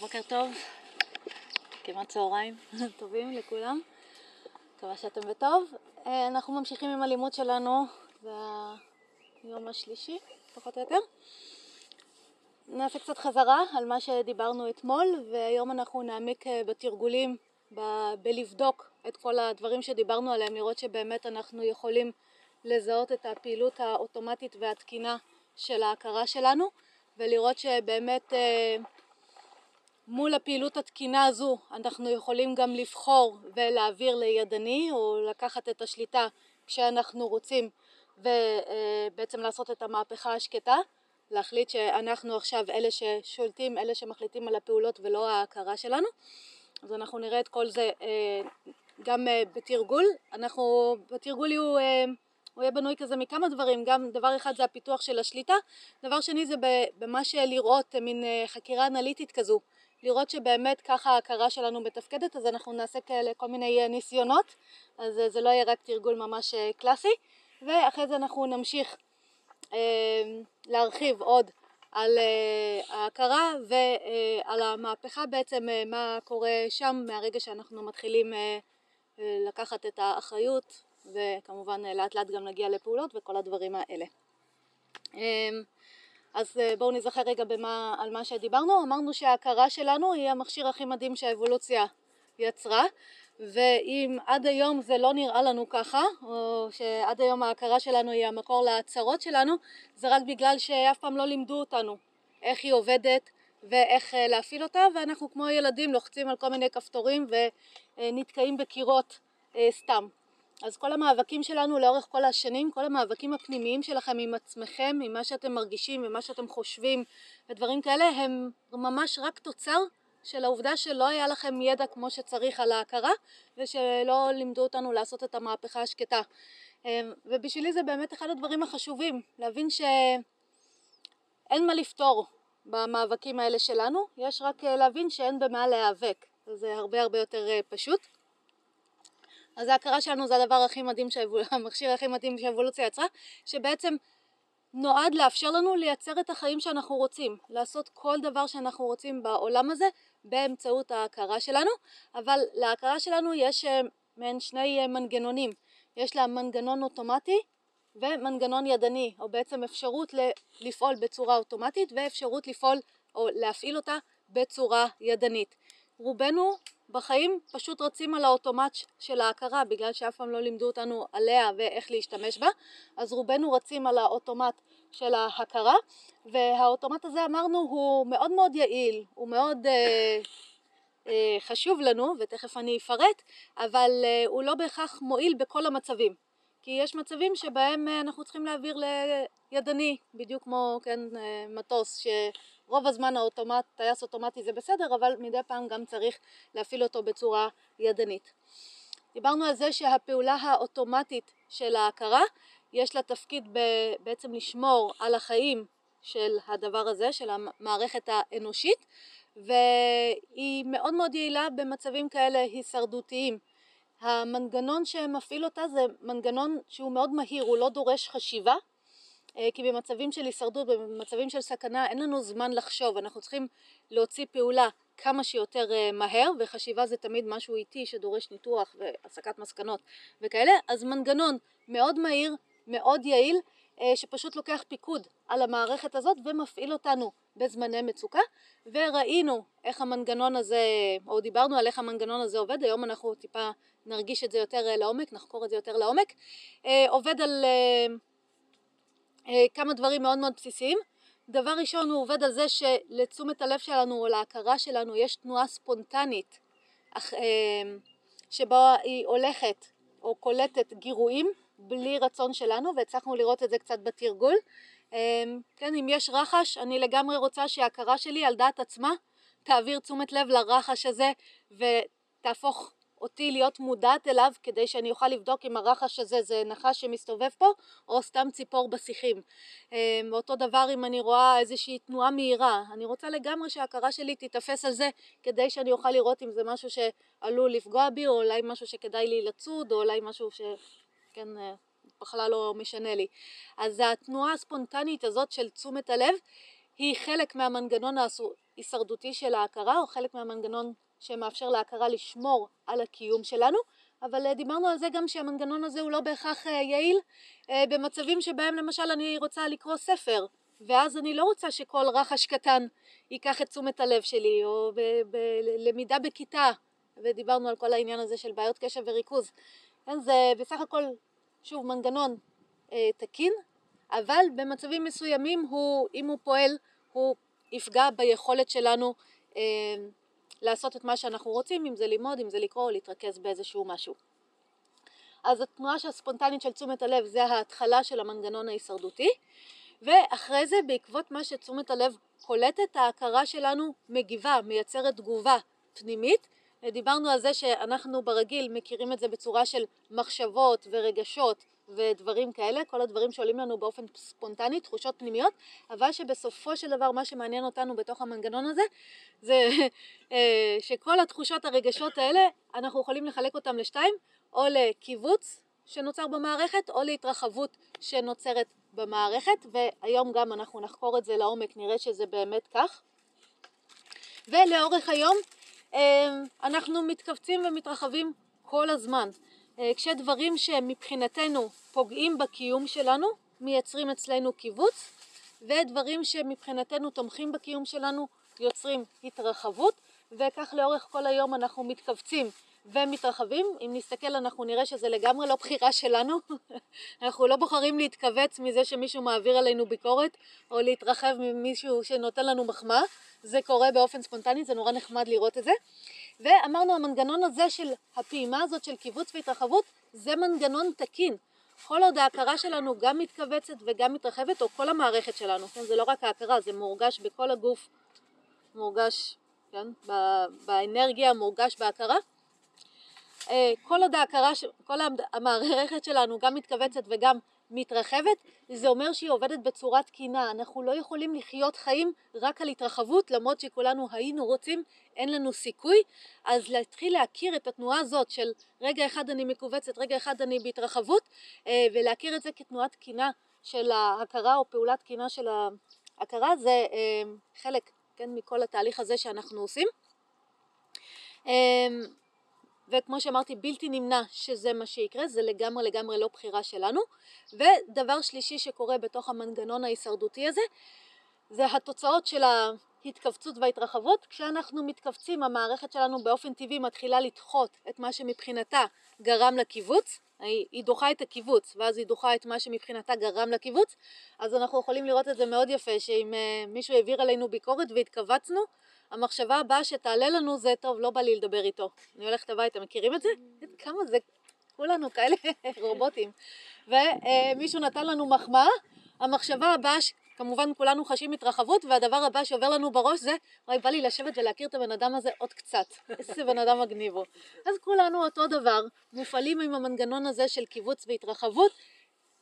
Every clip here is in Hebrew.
בוקר טוב, כמעט צהריים טובים לכולם, מקווה שאתם בטוב. אה, אנחנו ממשיכים עם הלימוד שלנו, זה היום השלישי, פחות או יותר. נעשה קצת חזרה על מה שדיברנו אתמול, והיום אנחנו נעמיק אה, בתרגולים, ב- בלבדוק את כל הדברים שדיברנו עליהם, לראות שבאמת אנחנו יכולים לזהות את הפעילות האוטומטית והתקינה של ההכרה שלנו, ולראות שבאמת אה, מול הפעילות התקינה הזו אנחנו יכולים גם לבחור ולהעביר לידני או לקחת את השליטה כשאנחנו רוצים ובעצם לעשות את המהפכה השקטה, להחליט שאנחנו עכשיו אלה ששולטים, אלה שמחליטים על הפעולות ולא ההכרה שלנו. אז אנחנו נראה את כל זה אה, גם אה, בתרגול. אנחנו, בתרגול יהיו, אה, הוא יהיה בנוי כזה מכמה דברים, גם דבר אחד זה הפיתוח של השליטה, דבר שני זה ממש לראות מין חקירה אנליטית כזו לראות שבאמת ככה ההכרה שלנו מתפקדת, אז אנחנו נעשה כאלה כל מיני אה, ניסיונות, אז אה, זה לא יהיה רק תרגול ממש אה, קלאסי, ואחרי זה אנחנו נמשיך אה, להרחיב עוד על אה, ההכרה ועל המהפכה בעצם, אה, מה קורה שם מהרגע שאנחנו מתחילים אה, לקחת את האחריות וכמובן לאט לאט גם נגיע לפעולות וכל הדברים האלה. אז אה, בואו נזכר רגע במה, על מה שדיברנו, אמרנו שההכרה שלנו היא המכשיר הכי מדהים שהאבולוציה יצרה ואם עד היום זה לא נראה לנו ככה, או שעד היום ההכרה שלנו היא המקור להצהרות שלנו, זה רק בגלל שאף פעם לא לימדו אותנו איך היא עובדת ואיך אה, להפעיל אותה, ואנחנו כמו ילדים לוחצים על כל מיני כפתורים ונתקעים בקירות אה, סתם. אז כל המאבקים שלנו לאורך כל השנים, כל המאבקים הפנימיים שלכם עם עצמכם, עם מה שאתם מרגישים ומה שאתם חושבים ודברים כאלה, הם ממש רק תוצר של העובדה שלא היה לכם ידע כמו שצריך על ההכרה ושלא לימדו אותנו לעשות את המהפכה השקטה. אמ, ובשבילי זה באמת אחד הדברים החשובים, להבין שאין מה לפתור במאבקים האלה שלנו, יש רק להבין שאין במה להיאבק, זה הרבה הרבה יותר אה, פשוט. אז ההכרה שלנו זה הדבר הכי מדהים, שהאבול... המכשיר הכי מדהים שהאבולוציה יצרה, שבעצם נועד לאפשר לנו לייצר את החיים שאנחנו רוצים, לעשות כל דבר שאנחנו רוצים בעולם הזה באמצעות ההכרה שלנו, אבל להכרה שלנו יש אה, מעין שני אה, מנגנונים, יש לה מנגנון אוטומטי ומנגנון ידני, או בעצם אפשרות לפעול בצורה אוטומטית ואפשרות לפעול או להפעיל אותה בצורה ידנית. רובנו בחיים פשוט רצים על האוטומט של ההכרה בגלל שאף פעם לא לימדו אותנו עליה ואיך להשתמש בה. אז רובנו רצים על האוטומט של ההכרה והאוטומט הזה אמרנו הוא מאוד מאוד יעיל, הוא מאוד אה, אה, חשוב לנו ותכף אני אפרט אבל אה, הוא לא בהכרח מועיל בכל המצבים. כי יש מצבים שבהם אה, אנחנו צריכים להעביר לידני בדיוק כמו כן, אה, מטוס ש... רוב הזמן האוטומט, טייס אוטומטי זה בסדר, אבל מדי פעם גם צריך להפעיל אותו בצורה ידנית. דיברנו על זה שהפעולה האוטומטית של ההכרה, יש לה תפקיד בעצם לשמור על החיים של הדבר הזה, של המערכת האנושית, והיא מאוד מאוד יעילה במצבים כאלה הישרדותיים. המנגנון שמפעיל אותה זה מנגנון שהוא מאוד מהיר, הוא לא דורש חשיבה, כי במצבים של הישרדות, במצבים של סכנה, אין לנו זמן לחשוב, אנחנו צריכים להוציא פעולה כמה שיותר אה, מהר, וחשיבה זה תמיד משהו איטי שדורש ניתוח והסקת מסקנות וכאלה, אז מנגנון מאוד מהיר, מאוד יעיל, אה, שפשוט לוקח פיקוד על המערכת הזאת ומפעיל אותנו בזמני מצוקה, וראינו איך המנגנון הזה, או דיברנו על איך המנגנון הזה עובד, היום אנחנו טיפה נרגיש את זה יותר לעומק, נחקור את זה יותר לעומק, עובד על אה, כמה דברים מאוד מאוד בסיסיים. דבר ראשון הוא עובד על זה שלתשומת הלב שלנו או להכרה שלנו יש תנועה ספונטנית אה, שבה היא הולכת או קולטת גירויים בלי רצון שלנו והצלחנו לראות את זה קצת בתרגול. אה, כן, אם יש רחש אני לגמרי רוצה שההכרה שלי על דעת עצמה תעביר תשומת לב לרחש הזה ותהפוך אותי להיות מודעת אליו כדי שאני אוכל לבדוק אם הרחש הזה זה נחש שמסתובב פה או סתם ציפור בשיחים. אמ, אותו דבר אם אני רואה איזושהי תנועה מהירה, אני רוצה לגמרי שההכרה שלי תיתפס על זה כדי שאני אוכל לראות אם זה משהו שעלול לפגוע בי או אולי משהו שכדאי לי לצוד או אולי משהו שכן אה, בכלל לא משנה לי. אז התנועה הספונטנית הזאת של תשומת הלב היא חלק מהמנגנון ההישרדותי של ההכרה או חלק מהמנגנון שמאפשר להכרה לשמור על הקיום שלנו אבל אה, דיברנו על זה גם שהמנגנון הזה הוא לא בהכרח אה, יעיל. אה, במצבים שבהם למשל אני רוצה לקרוא ספר ואז אני לא רוצה שכל רחש קטן ייקח את תשומת הלב שלי או בלמידה בכיתה ודיברנו על כל העניין הזה של בעיות קשב וריכוז. כן, זה בסך הכל שוב מנגנון אה, תקין אבל במצבים מסוימים הוא אם הוא פועל הוא יפגע ביכולת שלנו אה, לעשות את מה שאנחנו רוצים, אם זה ללמוד, אם זה לקרוא או להתרכז באיזשהו משהו. אז התנועה הספונטנית של תשומת הלב זה ההתחלה של המנגנון ההישרדותי ואחרי זה בעקבות מה שתשומת הלב קולטת ההכרה שלנו מגיבה, מייצרת תגובה פנימית דיברנו על זה שאנחנו ברגיל מכירים את זה בצורה של מחשבות ורגשות ודברים כאלה, כל הדברים שעולים לנו באופן ספונטני, תחושות פנימיות, אבל שבסופו של דבר מה שמעניין אותנו בתוך המנגנון הזה זה אה, שכל התחושות הרגשות האלה אנחנו יכולים לחלק אותם לשתיים, או לקיבוץ שנוצר במערכת או להתרחבות שנוצרת במערכת והיום גם אנחנו נחקור את זה לעומק, נראה שזה באמת כך. ולאורך היום אה, אנחנו מתכווצים ומתרחבים כל הזמן כשדברים שמבחינתנו פוגעים בקיום שלנו מייצרים אצלנו קיבוץ ודברים שמבחינתנו תומכים בקיום שלנו יוצרים התרחבות וכך לאורך כל היום אנחנו מתכווצים ומתרחבים. אם נסתכל אנחנו נראה שזה לגמרי לא בחירה שלנו, אנחנו לא בוחרים להתכווץ מזה שמישהו מעביר עלינו ביקורת או להתרחב ממישהו שנותן לנו מחמאה, זה קורה באופן ספונטני, זה נורא נחמד לראות את זה. ואמרנו המנגנון הזה של הפעימה הזאת של קיבוץ והתרחבות זה מנגנון תקין. כל עוד ההכרה שלנו גם מתכווצת וגם מתרחבת, או כל המערכת שלנו, כן? זה לא רק ההכרה, זה מורגש בכל הגוף, מורגש, כן? באנרגיה, מורגש בהכרה. אה, כל עוד ההכרה, כל המערכת שלנו גם מתכווצת וגם מתרחבת, זה אומר שהיא עובדת בצורה תקינה. אנחנו לא יכולים לחיות חיים רק על התרחבות, למרות שכולנו היינו רוצים, אין לנו סיכוי. אז להתחיל להכיר את התנועה הזאת של רגע אחד אני מכווצת, רגע אחד אני בהתרחבות, אה, ולהכיר את זה כתנועה תקינה של ההכרה או פעולה תקינה של ההכרה, זה אה, חלק, כן, מכל התהליך הזה שאנחנו עושים. וכמו שאמרתי בלתי נמנע שזה מה שיקרה, זה לגמרי לגמרי לא בחירה שלנו. ודבר שלישי שקורה בתוך המנגנון ההישרדותי הזה, זה התוצאות של ההתכווצות וההתרחבות. כשאנחנו מתכווצים המערכת שלנו באופן טבעי מתחילה לדחות את מה שמבחינתה גרם לקיבוץ, היא דוחה את הקיבוץ ואז היא דוחה את מה שמבחינתה גרם לקיבוץ, אז אנחנו יכולים לראות את זה מאוד יפה, שאם אה, מישהו העביר עלינו ביקורת והתכווצנו, המחשבה הבאה שתעלה לנו זה, טוב, לא בא לי לדבר איתו, אני הולכת הביתה, מכירים את זה? כמה זה, כולנו כאלה רובוטים. ומישהו נתן לנו מחמאה, המחשבה הבאה, כמובן כולנו חשים התרחבות, והדבר הבא שעובר לנו בראש זה, וואי, בא לי לשבת ולהכיר את הבן אדם הזה עוד קצת, איזה בן אדם מגניב הוא. אז כולנו אותו דבר, מופעלים עם המנגנון הזה של קיבוץ והתרחבות,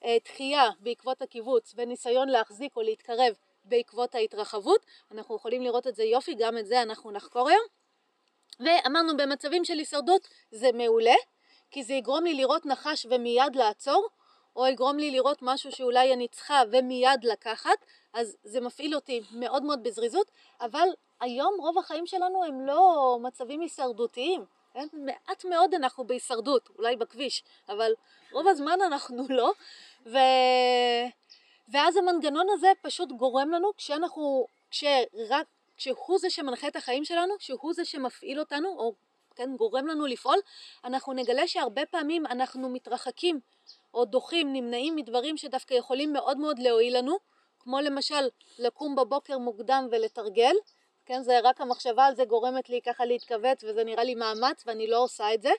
אה, דחייה בעקבות הקיבוץ וניסיון להחזיק או להתקרב בעקבות ההתרחבות, אנחנו יכולים לראות את זה יופי, גם את זה אנחנו נחקור היום. ואמרנו במצבים של הישרדות זה מעולה, כי זה יגרום לי לראות נחש ומיד לעצור, או יגרום לי לראות משהו שאולי אני צריכה ומיד לקחת, אז זה מפעיל אותי מאוד מאוד בזריזות, אבל היום רוב החיים שלנו הם לא מצבים הישרדותיים, כן? מעט מאוד אנחנו בהישרדות, אולי בכביש, אבל רוב הזמן אנחנו לא, ו... ואז המנגנון הזה פשוט גורם לנו כשאנחנו, כשרק, כשהוא זה שמנחה את החיים שלנו, שהוא זה שמפעיל אותנו, או כן, גורם לנו לפעול, אנחנו נגלה שהרבה פעמים אנחנו מתרחקים או דוחים, נמנעים מדברים שדווקא יכולים מאוד מאוד להועיל לנו, כמו למשל לקום בבוקר מוקדם ולתרגל, כן, זה רק המחשבה על זה גורמת לי ככה להתכווץ וזה נראה לי מאמץ ואני לא עושה את זה,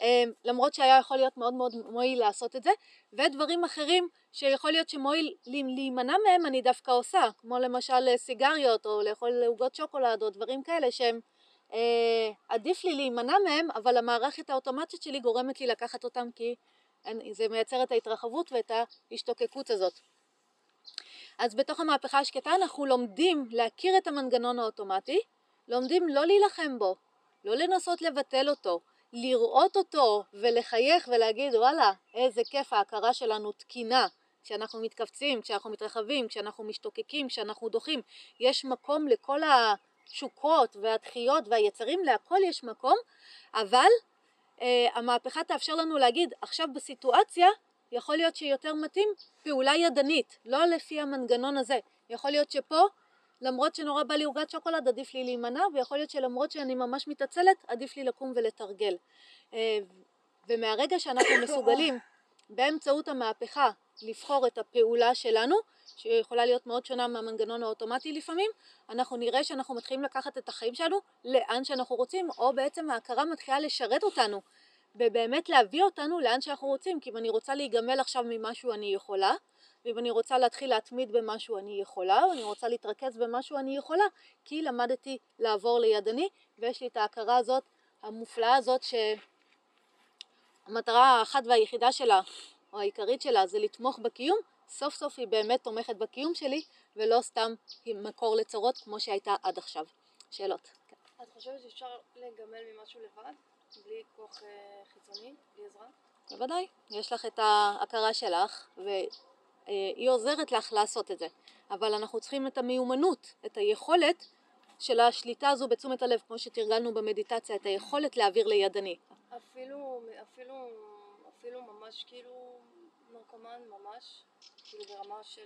אמ, למרות שהיה יכול להיות מאוד מאוד מועיל לעשות את זה, ודברים אחרים שיכול להיות שמועיל להימנע מהם אני דווקא עושה, כמו למשל אה, סיגריות או לאכול עוגות שוקולד או דברים כאלה שהם אה, עדיף לי להימנע מהם, אבל המערכת האוטומטית שלי גורמת לי לקחת אותם כי זה מייצר את ההתרחבות ואת ההשתוקקות הזאת. אז בתוך המהפכה השקטה אנחנו לומדים להכיר את המנגנון האוטומטי, לומדים לא להילחם בו, לא לנסות לבטל אותו, לראות אותו ולחייך ולהגיד וואלה איזה כיף ההכרה שלנו תקינה כשאנחנו מתכווצים, כשאנחנו מתרחבים, כשאנחנו משתוקקים, כשאנחנו דוחים, יש מקום לכל התשוקות והדחיות והיצרים, להכל יש מקום, אבל המהפכה תאפשר לנו להגיד עכשיו בסיטואציה יכול להיות שיותר מתאים פעולה ידנית, לא לפי המנגנון הזה, יכול להיות שפה למרות שנורא בא לי עוגת שוקולד עדיף לי להימנע ויכול להיות שלמרות שאני ממש מתעצלת עדיף לי לקום ולתרגל. אה, ומהרגע שאנחנו מסוגלים באמצעות המהפכה לבחור את הפעולה שלנו שיכולה להיות מאוד שונה מהמנגנון האוטומטי לפעמים, אנחנו נראה שאנחנו מתחילים לקחת את החיים שלנו לאן שאנחנו רוצים, או בעצם ההכרה מתחילה לשרת אותנו, ובאמת להביא אותנו לאן שאנחנו רוצים, כי אם אני רוצה להיגמל עכשיו ממשהו אני יכולה, ואם אני רוצה להתחיל להתמיד במשהו אני יכולה, או אני רוצה להתרכז במשהו אני יכולה, כי למדתי לעבור לידני, ויש לי את ההכרה הזאת, המופלאה הזאת, שהמטרה האחת והיחידה שלה, או העיקרית שלה, זה לתמוך בקיום, סוף סוף היא באמת תומכת בקיום שלי, ולא סתם היא מקור לצרות כמו שהייתה עד עכשיו. שאלות. את חושבת שאפשר לגמל ממשהו לבד? בלי כוח אה, חיצוני? בלי עזרה? בוודאי, יש לך את ההכרה שלך, והיא עוזרת לך לעשות את זה. אבל אנחנו צריכים את המיומנות, את היכולת של השליטה הזו בתשומת הלב, כמו שתרגלנו במדיטציה, את היכולת להעביר לידני. אפילו, אפילו, אפילו ממש כאילו נרקומן ממש, כאילו ברמה של...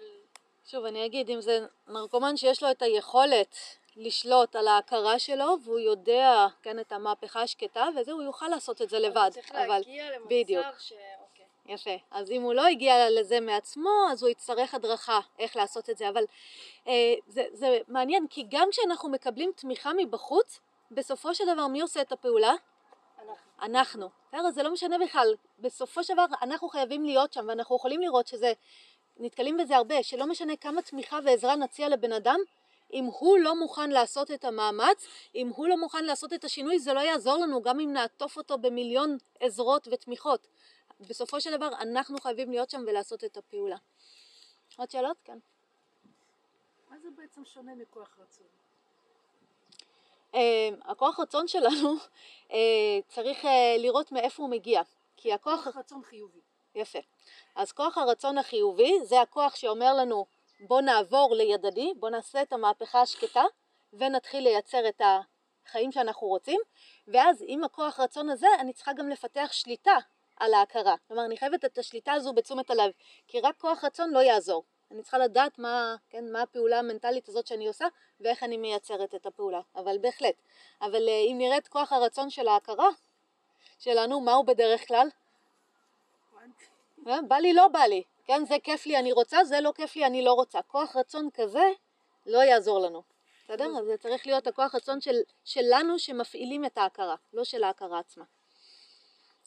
שוב, אני אגיד, אם זה נרקומן שיש לו את היכולת לשלוט על ההכרה שלו והוא יודע, כן, את המהפכה השקטה וזה, הוא יוכל לעשות את זה לבד. צריך אבל, להגיע למצב בדיוק. ש... אוקיי. יפה. אז אם הוא לא הגיע לזה מעצמו, אז הוא יצטרך הדרכה איך לעשות את זה. אבל אה, זה, זה מעניין, כי גם כשאנחנו מקבלים תמיכה מבחוץ, בסופו של דבר מי עושה את הפעולה? אנחנו. אנחנו. זה לא משנה בכלל. בסופו של דבר אנחנו חייבים להיות שם, ואנחנו יכולים לראות שזה, נתקלים בזה הרבה, שלא משנה כמה תמיכה ועזרה נציע לבן אדם, אם הוא לא מוכן לעשות את המאמץ, אם הוא לא מוכן לעשות את השינוי, זה לא יעזור לנו, גם אם נעטוף אותו במיליון עזרות ותמיכות. בסופו של דבר אנחנו חייבים להיות שם ולעשות את הפעולה. עוד שאלות? כן. מה זה בעצם שונה מכוח רצון? אה, הכוח רצון שלנו אה, צריך אה, לראות מאיפה הוא מגיע. כי הכוח... כוח רצון חיובי. יפה. אז כוח הרצון החיובי זה הכוח שאומר לנו בוא נעבור לידני, בוא נעשה את המהפכה השקטה ונתחיל לייצר את החיים שאנחנו רוצים ואז עם הכוח רצון הזה אני צריכה גם לפתח שליטה על ההכרה. כלומר אני חייבת את השליטה הזו בתשומת הלב כי רק כוח רצון לא יעזור. אני צריכה לדעת מה, כן, מה הפעולה המנטלית הזאת שאני עושה ואיך אני מייצרת את הפעולה, אבל בהחלט. אבל אה, אם נראה את כוח הרצון של ההכרה שלנו, מה הוא בדרך כלל? אה, בא לי לא בא לי, כן זה כיף לי אני רוצה, זה לא כיף לי אני לא רוצה. כוח רצון כזה לא יעזור לנו, בסדר? אז זה צריך להיות הכוח רצון של, שלנו שמפעילים את ההכרה, לא של ההכרה עצמה.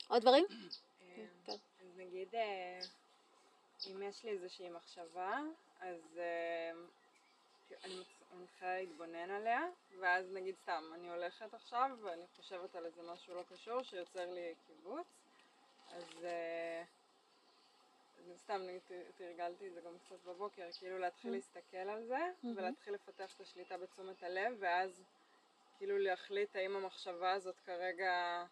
עוד דברים? כן. אז נגיד, אה, אם יש לי איזושהי מחשבה, אז אה, אני מתחילה להתבונן עליה, ואז נגיד סתם, אני הולכת עכשיו ואני חושבת על איזה משהו לא קשור שיוצר לי קיבוץ, אה, אז סתם תרגלתי את זה גם קצת בבוקר, כאילו להתחיל להסתכל על זה, מהמם. ולהתחיל לפתח את השליטה בתשומת הלב, ואז כאילו להחליט האם המחשבה הזאת כרגע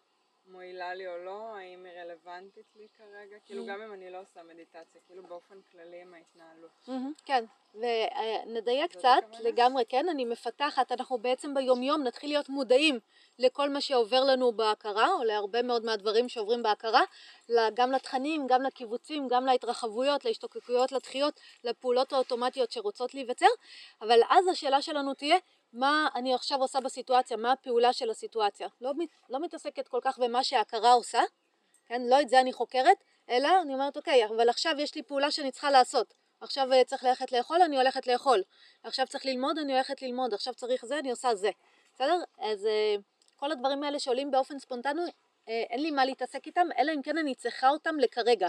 מועילה לי או לא, האם היא רלוונטית לי כרגע, כאילו Mm. גם אם אני לא עושה מדיטציה, כאילו באופן כללי עם ההתנהלות. מהמם, כן, ונדייק קצת? לגמרי כן, אני מפתחת, אנחנו בעצם ביומיום נתחיל להיות מודעים לכל מה שעובר לנו בהכרה, או להרבה מאוד מהדברים שעוברים בהכרה, גם לתכנים, גם לקיבוצים, גם להתרחבויות, להשתוקקויות, לדחיות, לפעולות האוטומטיות שרוצות להיווצר, אבל אז השאלה שלנו תהיה, מה אני עכשיו עושה בסיטואציה, מה הפעולה של הסיטואציה. לא, לא מתעסקת כל כך במה שההכרה עושה, כן, לא את זה אני חוקרת, אלא אני אומרת אוקיי, אבל עכשיו יש לי פעולה שאני צריכה לעשות, עכשיו אה, צריך ללכת לאכול, אני הולכת לאכול, עכשיו צריך ללמוד, אני הולכת ללמוד, עכשיו צריך זה, אני עושה זה, בסדר? אז אה, כל הדברים האלה שעולים באופן ספונטני, אה, אין לי מה להתעסק איתם, אלא אם כן אני צריכה אותם לכרגע.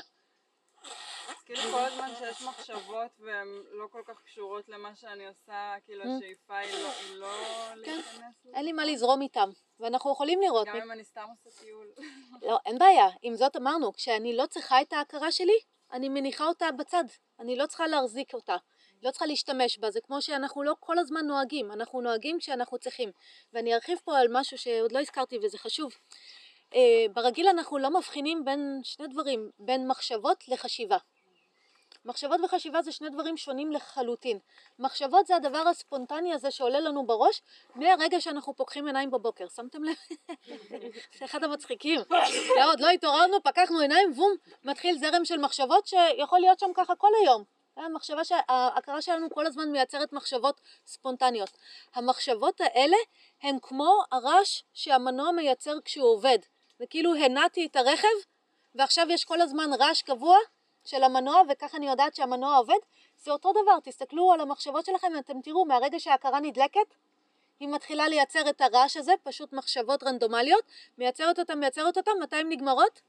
כאילו כל הזמן שיש מחשבות והן לא כל כך קשורות למה שאני עושה, כאילו Mm. השאיפה היא לא, היא לא להיכנס לזה. אין לי מה לזרום איתם, ואנחנו יכולים לראות, גם אם אני סתם עושה טיול. לא, אין בעיה, עם זאת אמרנו, כשאני לא צריכה את ההכרה שלי, אני מניחה אותה בצד, אני לא צריכה להחזיק אותה, לא צריכה להשתמש בה, זה כמו שאנחנו לא כל הזמן נוהגים, אנחנו נוהגים כשאנחנו צריכים. ואני ארחיב פה על משהו שעוד לא הזכרתי וזה חשוב. אה, ברגיל אנחנו לא מבחינים בין שני דברים, בין מחשבות לחשיבה. מחשבות וחשיבה זה שני דברים שונים לחלוטין. מחשבות זה הדבר הספונטני הזה שעולה לנו בראש מהרגע שאנחנו פוקחים עיניים בבוקר, שמתם לב? זה אחד המצחיקים. עוד לא התעוררנו, פקחנו עיניים, בום, מתחיל זרם של מחשבות שיכול להיות שם ככה כל היום. המחשבה שההכרה שלנו כל הזמן מייצרת מחשבות ספונטניות. המחשבות האלה הן כמו הרעש שהמנוע מייצר כשהוא עובד. זה כאילו הנעתי את הרכב ועכשיו יש כל הזמן רעש קבוע של המנוע וככה אני יודעת שהמנוע עובד. זה אותו דבר, תסתכלו על המחשבות שלכם ואתם תראו מהרגע שההכרה נדלקת היא מתחילה לייצר את הרעש הזה, פשוט מחשבות רנדומליות, מייצרת אותם, מייצרת אותם, מתי הן נגמרות?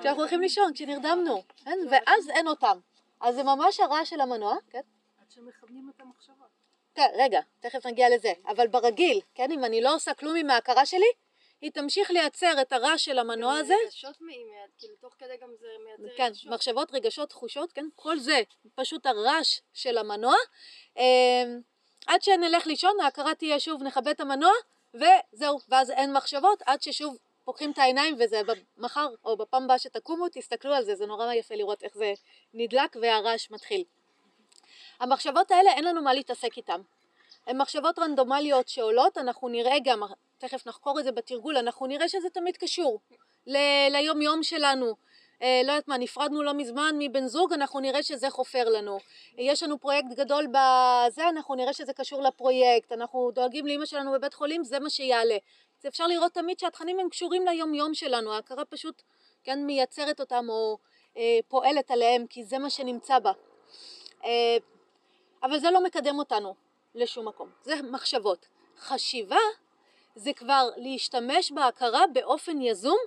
כשאנחנו הולכים לישון, כשנרדמנו, כן? ואז אין אותם. אז זה ממש הרעש של המנוע, כן? עד שמכוונים את המחשבה. כן, רגע, תכף נגיע לזה. אבל ברגיל, כן, אם אני לא עושה כלום עם ההכרה שלי, היא תמשיך לייצר את הרעש של המנוע הזה. רגשות מעי- כאילו תוך כדי גם זה מייצר כן, רגשות. מחשבות, רגשות, תחושות, כן, כל זה פשוט הרעש של המנוע. אמ, עד שנלך לישון, ההכרה תהיה שוב, נכבה את המנוע, וזהו, ואז אין מחשבות, עד ששוב פוקחים את העיניים, וזה מחר או בפעם הבאה שתקומו, תסתכלו על זה, זה נורא יפה לראות איך זה נדלק והרעש מתחיל. המחשבות האלה, אין לנו מה להתעסק איתן. הן מחשבות רנדומליות שעולות, אנחנו נראה גם, תכף נחקור את זה בתרגול, אנחנו נראה שזה תמיד קשור ל- ליום יום שלנו. אה, לא יודעת מה, נפרדנו לא מזמן מבן זוג, אנחנו נראה שזה חופר לנו. יש לנו פרויקט גדול בזה, אנחנו נראה שזה קשור לפרויקט. אנחנו דואגים לאמא שלנו בבית חולים, זה מה שיעלה. אז אפשר לראות תמיד שהתכנים הם קשורים ליום יום שלנו, ההכרה פשוט כן מייצרת אותם או אה, פועלת עליהם, כי זה מה שנמצא בה. אה, אבל זה לא מקדם אותנו לשום מקום, זה מחשבות. חשיבה זה כבר להשתמש בהכרה באופן יזום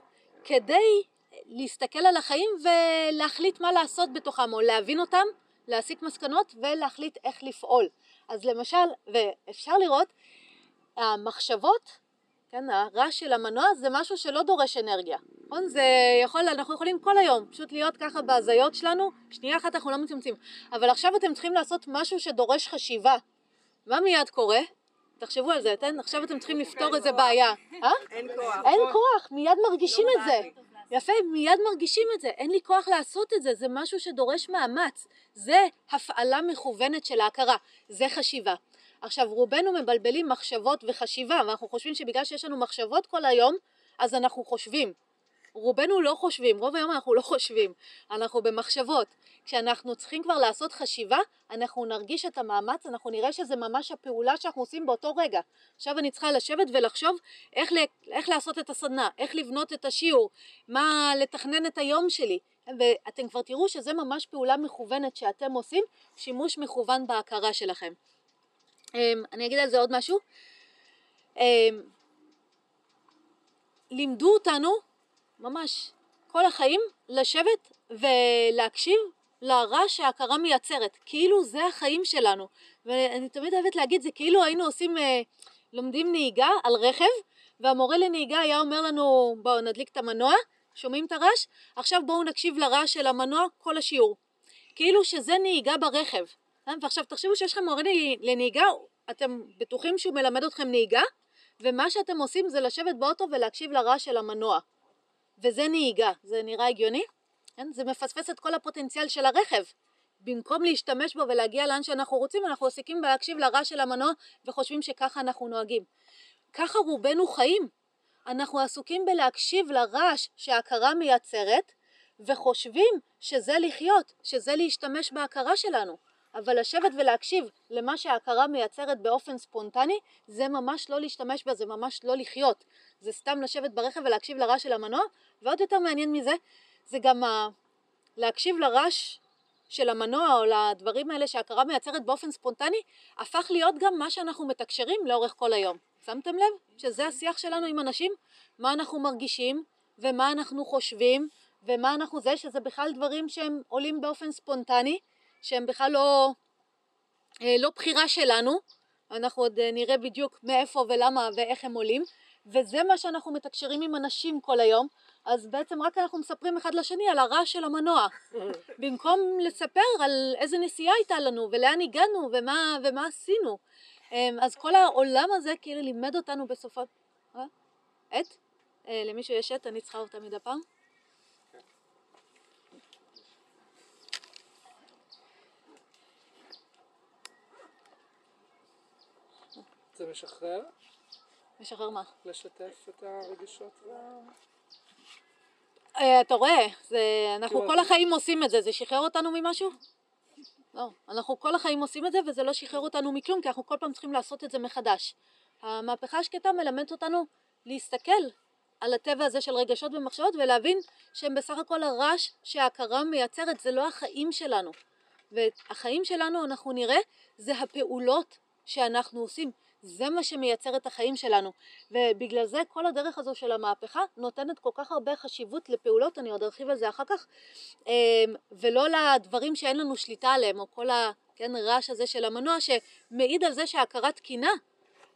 כדי להסתכל על החיים ולהחליט מה לעשות בתוכם או להבין אותם, להסיק מסקנות ולהחליט איך לפעול. אז למשל, ואפשר לראות, המחשבות, כן, הרעש של המנוע זה משהו שלא דורש אנרגיה, נכון? זה יכול, אנחנו יכולים כל היום פשוט להיות ככה בהזיות שלנו, שנייה אחת אנחנו לא מצמצמים, אבל עכשיו אתם צריכים לעשות משהו שדורש חשיבה. מה מיד קורה? תחשבו על זה, כן? עכשיו אתם צריכים לפתור איזה בעיה. אה? אין כוח. אין כוח, מיד מרגישים את זה. יפה, מיד מרגישים את זה. אין לי כוח לעשות את זה, זה משהו שדורש מאמץ. זה הפעלה מכוונת של ההכרה, זה חשיבה. עכשיו, רובנו מבלבלים מחשבות וחשיבה, ואנחנו חושבים שבגלל שיש לנו מחשבות כל היום, אז אנחנו חושבים. רובנו לא חושבים, רוב היום אנחנו לא חושבים, אנחנו במחשבות. כשאנחנו צריכים כבר לעשות חשיבה, אנחנו נרגיש את המאמץ, אנחנו נראה שזה ממש הפעולה שאנחנו עושים באותו רגע. עכשיו אני צריכה לשבת ולחשוב איך, איך לעשות את הסדנה, איך לבנות את השיעור, מה לתכנן את היום שלי. ואתם כבר תראו שזה ממש פעולה מכוונת שאתם עושים, שימוש מכוון בהכרה שלכם. אמ, אני אגיד על זה עוד משהו. אמ, לימדו אותנו ממש כל החיים לשבת ולהקשיב לרעש שההכרה מייצרת, כאילו זה החיים שלנו. ואני תמיד אוהבת להגיד, זה כאילו היינו עושים, אה, לומדים נהיגה על רכב, והמורה לנהיגה היה אומר לנו, בואו נדליק את המנוע, שומעים את הרעש? עכשיו בואו נקשיב לרעש של המנוע כל השיעור. כאילו שזה נהיגה ברכב. אה? ועכשיו תחשבו שיש לכם מורה לנהיגה, אתם בטוחים שהוא מלמד אתכם נהיגה, ומה שאתם עושים זה לשבת באוטו ולהקשיב לרעש של המנוע. וזה נהיגה, זה נראה הגיוני? כן? זה מפספס את כל הפוטנציאל של הרכב. במקום להשתמש בו ולהגיע לאן שאנחנו רוצים, אנחנו עסוקים בלהקשיב לרעש של המנוע וחושבים שככה אנחנו נוהגים. ככה רובנו חיים. אנחנו עסוקים בלהקשיב לרעש שההכרה מייצרת וחושבים שזה לחיות, שזה להשתמש בהכרה שלנו. אבל לשבת ולהקשיב למה שההכרה מייצרת באופן ספונטני, זה ממש לא להשתמש בה, זה ממש לא לחיות. זה סתם לשבת ברכב ולהקשיב לרעש של המנוע, ועוד יותר מעניין מזה, זה גם ה... להקשיב לרעש של המנוע או לדברים האלה שההכרה מייצרת באופן ספונטני, הפך להיות גם מה שאנחנו מתקשרים לאורך כל היום. שמתם לב? שזה השיח שלנו עם אנשים? מה אנחנו מרגישים, ומה אנחנו חושבים, ומה אנחנו זה, שזה בכלל דברים שהם עולים באופן ספונטני, שהם בכלל לא, אה, לא בחירה שלנו, אנחנו עוד אה, נראה בדיוק מאיפה ולמה ואיך הם עולים, וזה מה שאנחנו מתקשרים עם אנשים כל היום, אז בעצם רק אנחנו מספרים אחד לשני על הרעש של המנוע, במקום לספר על איזה נסיעה הייתה לנו ולאן הגענו ומה, ומה עשינו. אמ, אז כל העולם הזה כאילו לימד אותנו בסופו... אה? אה, למישהו יש עט? אני צריכה אותה מדי פעם. זה משחרר? משחרר מה? לשתף את הרגשות וה... אה, אתה רואה, זה, אנחנו כאילו, כל החיים עושים את זה, זה שחרר אותנו ממשהו? לא, אנחנו כל החיים עושים את זה וזה לא שחרר אותנו מכלום, כי אנחנו כל פעם צריכים לעשות את זה מחדש. המהפכה השקטה מלמדת אותנו להסתכל על הטבע הזה של רגשות ומחשבות ולהבין שהם בסך הכל הרעש שההכרה מייצרת, זה לא החיים שלנו. והחיים שלנו, אנחנו נראה, זה הפעולות שאנחנו עושים. זה מה שמייצר את החיים שלנו. ובגלל זה כל הדרך הזו של המהפכה נותנת כל כך הרבה חשיבות לפעולות, אני עוד ארחיב על זה אחר כך, אמ, ולא לדברים שאין לנו שליטה עליהם, או כל הרעש הזה של המנוע שמעיד על זה שההכרה תקינה,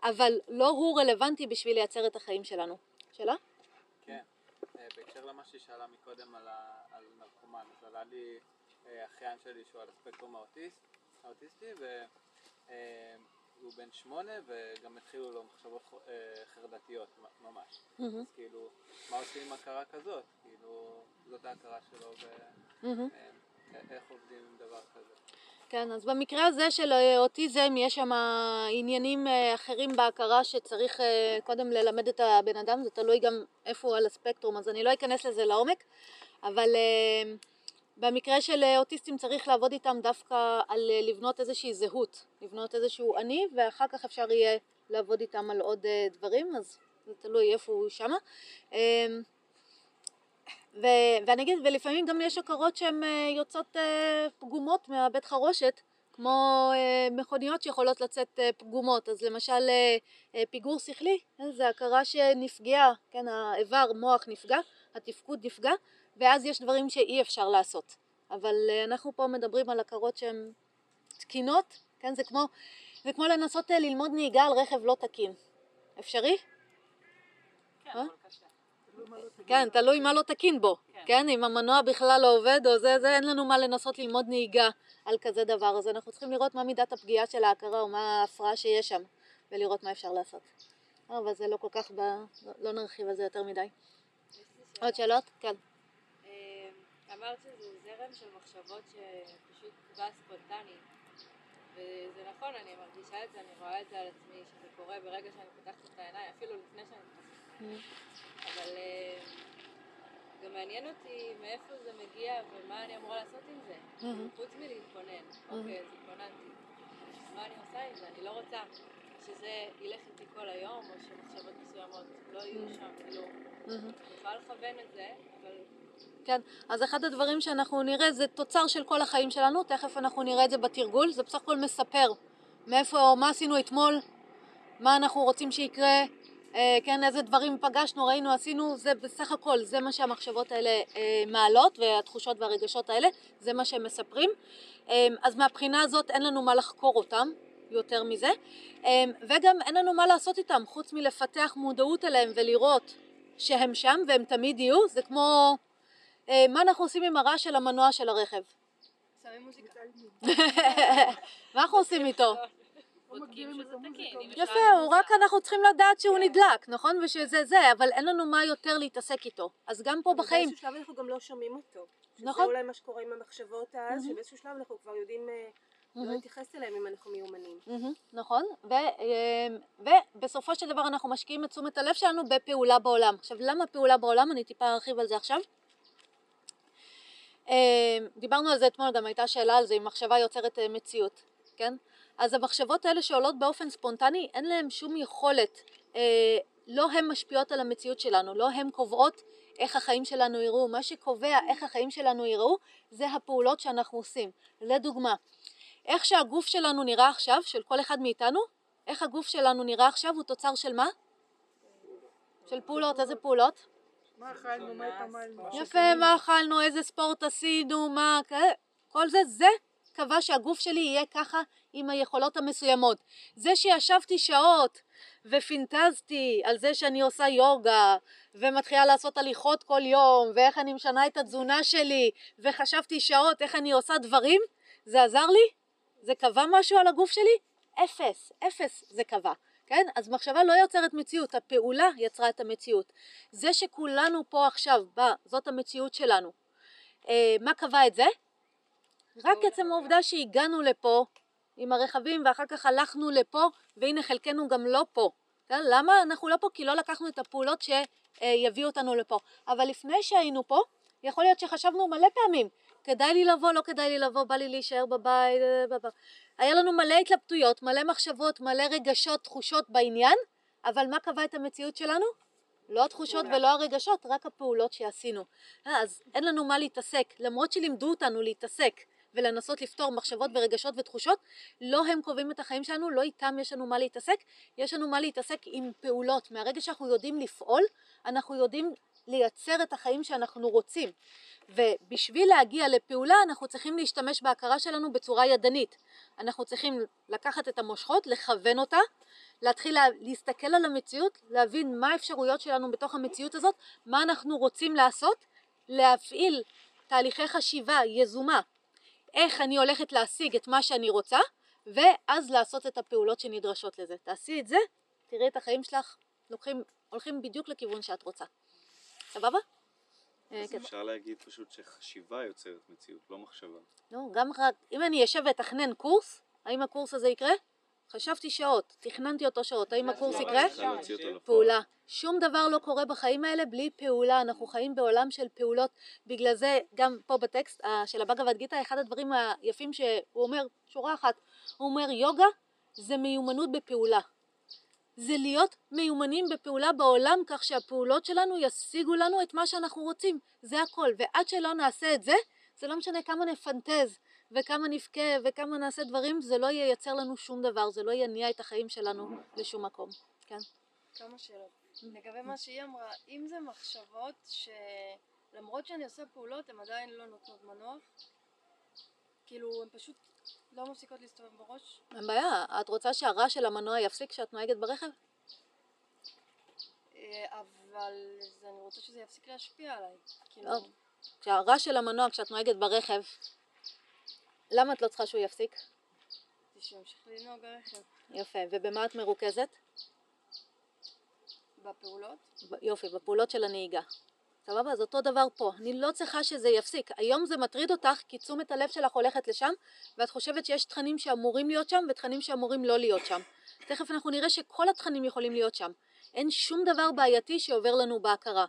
אבל לא הוא רלוונטי בשביל לייצר את החיים שלנו. שאלה? כן, אה, בהקשר למה שהיא שאלה מקודם על, נרקומן, אז עלה לי אה, אחיין שלי שהוא על הספקטרום האוטיסט, האוטיסטי והוא בן שמונה וגם התחילו לו מחשבות אה, חרדתיות ממש. מהמם. אז כאילו, מה עושים עם הכרה כזאת? כאילו, זאת ההכרה שלו. ואיך עובדים עם דבר כזה? כן, אז במקרה הזה של אה, אוטיזם יש שם עניינים אה, אחרים בהכרה שצריך אה, קודם ללמד את הבן אדם, זה תלוי גם איפה הוא על הספקטרום, אז אני לא אכנס לזה לעומק, אבל אה, במקרה של אה, אוטיסטים צריך לעבוד איתם דווקא על אה, לבנות איזושהי זהות, לבנות איזשהו אני, ואחר כך אפשר יהיה לעבוד איתם על עוד אה, דברים, אז זה תלוי איפה הוא שמה. אה, ו- ואני אגיד, ולפעמים גם יש הכרות שהן יוצאות פגומות מהבית חרושת, כמו מכוניות שיכולות לצאת פגומות, אז למשל פיגור שכלי, זה הכרה שנפגעה, כן, האיבר מוח נפגע, התפקוד נפגע, ואז יש דברים שאי אפשר לעשות. אבל אה, אנחנו פה מדברים על הכרות שהן תקינות, כן, זה כמו, זה כמו לנסות אה, ללמוד נהיגה על רכב לא תקין. אפשרי? כן, אה? אבל קשה. לא. כן, תלוי מה לא תקין בו, כן. כן, אם המנוע בכלל לא עובד או זה, זה אין לנו מה לנסות ללמוד נהיגה על כזה דבר, אז אנחנו צריכים לראות מה מידת הפגיעה של ההכרה או מה ההפרעה שיש שם, ולראות מה אפשר לעשות. אבל זה לא כל כך, ב... לא- לא נרחיב על זה יותר מדי. עוד שאלות? כן. אמ, אמרת שזה זרם של מחשבות שפשוט בא ספונטני. וזה נכון, אני מרגישה את זה, אני רואה את זה על עצמי, שזה קורה ברגע שאני פותחת את העיניים, אפילו לפני שאני פותחת את העיניים. אבל אמ, גם מעניין אותי מאיפה זה מגיע ומה אני אמורה לעשות עם זה. חוץ מלהתכונן. אוקיי, אז התכוננתי. מה אני עושה עם זה? אני לא רוצה שזה ילך איתי כל היום, או שמחשבות מסוימות לא יהיו שם, כאילו. אני יכולה לכוון את זה, אבל כן, אז אחד הדברים שאנחנו נראה זה תוצר של כל החיים שלנו, תכף אנחנו נראה את זה בתרגול, זה בסך הכל מספר מאיפה, מה עשינו אתמול, מה אנחנו רוצים שיקרה, אה, כן, איזה דברים פגשנו, ראינו, עשינו, זה בסך הכל, זה מה שהמחשבות האלה אה, מעלות והתחושות והרגשות האלה, זה מה שהם מספרים. אה, אז מהבחינה הזאת אין לנו מה לחקור אותם, יותר מזה, אה, וגם אין לנו מה לעשות איתם, חוץ מלפתח מודעות אליהם ולראות שהם שם והם תמיד יהיו, זה כמו... אה, מה אנחנו עושים עם הרעש של המנוע של הרכב? שמים מוזיקה. מה אנחנו עושים איתו? יפה, הוא רק אנחנו צריכים לדעת שהוא נדלק, נכון? ושזה זה, אבל אין לנו מה יותר להתעסק איתו. אז גם פה בחיים, באיזשהו שלב אנחנו גם לא שומעים אותו. נכון. שזה אולי מה שקורה עם המחשבות אז, שבאיזשהו שלב אנחנו כבר יודעים אה, לא. להתייחס אליהם אם אנחנו מיומנים. נכון, אה, ובסופו של דבר אנחנו משקיעים את תשומת הלב שלנו בפעולה בעולם. עכשיו, למה פעולה בעולם? אני טיפה ארחיב על זה עכשיו. אה, דיברנו על זה אתמול, גם הייתה שאלה על זה, אם מחשבה יוצרת אה, מציאות, כן? אז המחשבות האלה שעולות באופן ספונטני, אין להן שום יכולת, אה, לא הן משפיעות על המציאות שלנו, לא הן קובעות איך החיים שלנו יראו, מה שקובע איך החיים שלנו יראו זה הפעולות שאנחנו עושים. לדוגמה, איך שהגוף שלנו נראה עכשיו, של כל אחד מאיתנו, איך הגוף שלנו נראה עכשיו הוא תוצר של מה? של פעולות, איזה פעולות? מה אכלנו, מה התאמלנו? יפה, מה אכלנו, איזה ספורט עשינו, מה, כל זה, זה קבע שהגוף שלי יהיה ככה עם היכולות המסוימות. זה שישבתי שעות ופינטזתי על זה שאני עושה יוגה ומתחילה לעשות הליכות כל יום ואיך אני משנה את התזונה שלי וחשבתי שעות איך אני עושה דברים, זה עזר לי? זה קבע משהו על הגוף שלי? אפס, אפס זה קבע. כן? אז מחשבה לא יוצרת מציאות, הפעולה יצרה את המציאות. זה שכולנו פה עכשיו, בה, זאת המציאות שלנו. אה, מה קבע את זה? רק עצם העובדה שהגענו לפה עם הרכבים ואחר כך הלכנו לפה והנה חלקנו גם לא פה. כן? למה אנחנו לא פה? כי לא לקחנו את הפעולות שיביאו אותנו לפה. אבל לפני שהיינו פה, יכול להיות שחשבנו מלא פעמים, כדאי לי לבוא, לא כדאי לי לבוא, בא לי להישאר בבית. היה לנו מלא התלבטויות, מלא מחשבות, מלא רגשות, תחושות בעניין, אבל מה קבע את המציאות שלנו? לא התחושות ולא הרגשות, רק הפעולות שעשינו. אה, אז אין לנו מה להתעסק, למרות שלימדו אותנו להתעסק ולנסות לפתור מחשבות ורגשות ותחושות, לא הם קובעים את החיים שלנו, לא איתם יש לנו מה להתעסק, יש לנו מה להתעסק עם פעולות. מהרגע שאנחנו יודעים לפעול, אנחנו יודעים לייצר את החיים שאנחנו רוצים. ובשביל להגיע לפעולה אנחנו צריכים להשתמש בהכרה שלנו בצורה ידנית. אנחנו צריכים לקחת את המושכות, לכוון אותה, להתחיל לה, להסתכל על המציאות, להבין מה האפשרויות שלנו בתוך המציאות הזאת, מה אנחנו רוצים לעשות, להפעיל תהליכי חשיבה יזומה, איך אני הולכת להשיג את מה שאני רוצה, ואז לעשות את הפעולות שנדרשות לזה. תעשי את זה, תראי את החיים שלך, לוקחים, הולכים בדיוק לכיוון שאת רוצה. סבבה? אה, אז כן. אפשר להגיד פשוט שחשיבה יוצרת מציאות, לא מחשבה. נו, גם רק, אם אני אשב ואתכנן קורס, האם הקורס הזה יקרה? חשבתי שעות, תכננתי אותו שעות, האם הקורס יקרה? פעולה. שום דבר לא קורה בחיים האלה בלי פעולה, אנחנו חיים בעולם של פעולות, בגלל זה גם פה בטקסט אה, של הבגבד גיתא, אחד הדברים היפים שהוא אומר, שורה אחת, הוא אומר יוגה זה מיומנות בפעולה. זה להיות מיומנים בפעולה בעולם כך שהפעולות שלנו ישיגו לנו את מה שאנחנו רוצים, זה הכל, ועד שלא נעשה את זה, זה לא משנה כמה נפנטז וכמה נבכה וכמה נעשה דברים, זה לא ייצר לנו שום דבר, זה לא יניע את החיים שלנו לשום מקום, כן? כמה שאלות. לגבי מה שהיא אמרה, אם זה מחשבות שלמרות שאני עושה פעולות הן עדיין לא נותנות מנוח, כאילו הן פשוט לא מפסיקות להסתובב בראש, אין בעיה, את רוצה שהרעש של המנוע יפסיק כשאת נוהגת ברכב? אה, אבל זה, אני רוצה שזה יפסיק להשפיע עליי. כאילו, לא. כשהרעש של המנוע כשאת נוהגת ברכב, למה את לא צריכה שהוא יפסיק? שימשיך לנהוג ברכב. יפה, ובמה את מרוכזת? בפעולות, יופי, בפעולות של הנהיגה. סבבה? אז אותו דבר פה. אני לא צריכה שזה יפסיק. היום זה מטריד אותך כי תשומת הלב שלך הולכת לשם, ואת חושבת שיש תכנים שאמורים להיות שם ותכנים שאמורים לא להיות שם. תכף אנחנו נראה שכל התכנים יכולים להיות שם. אין שום דבר בעייתי שעובר לנו בהכרה.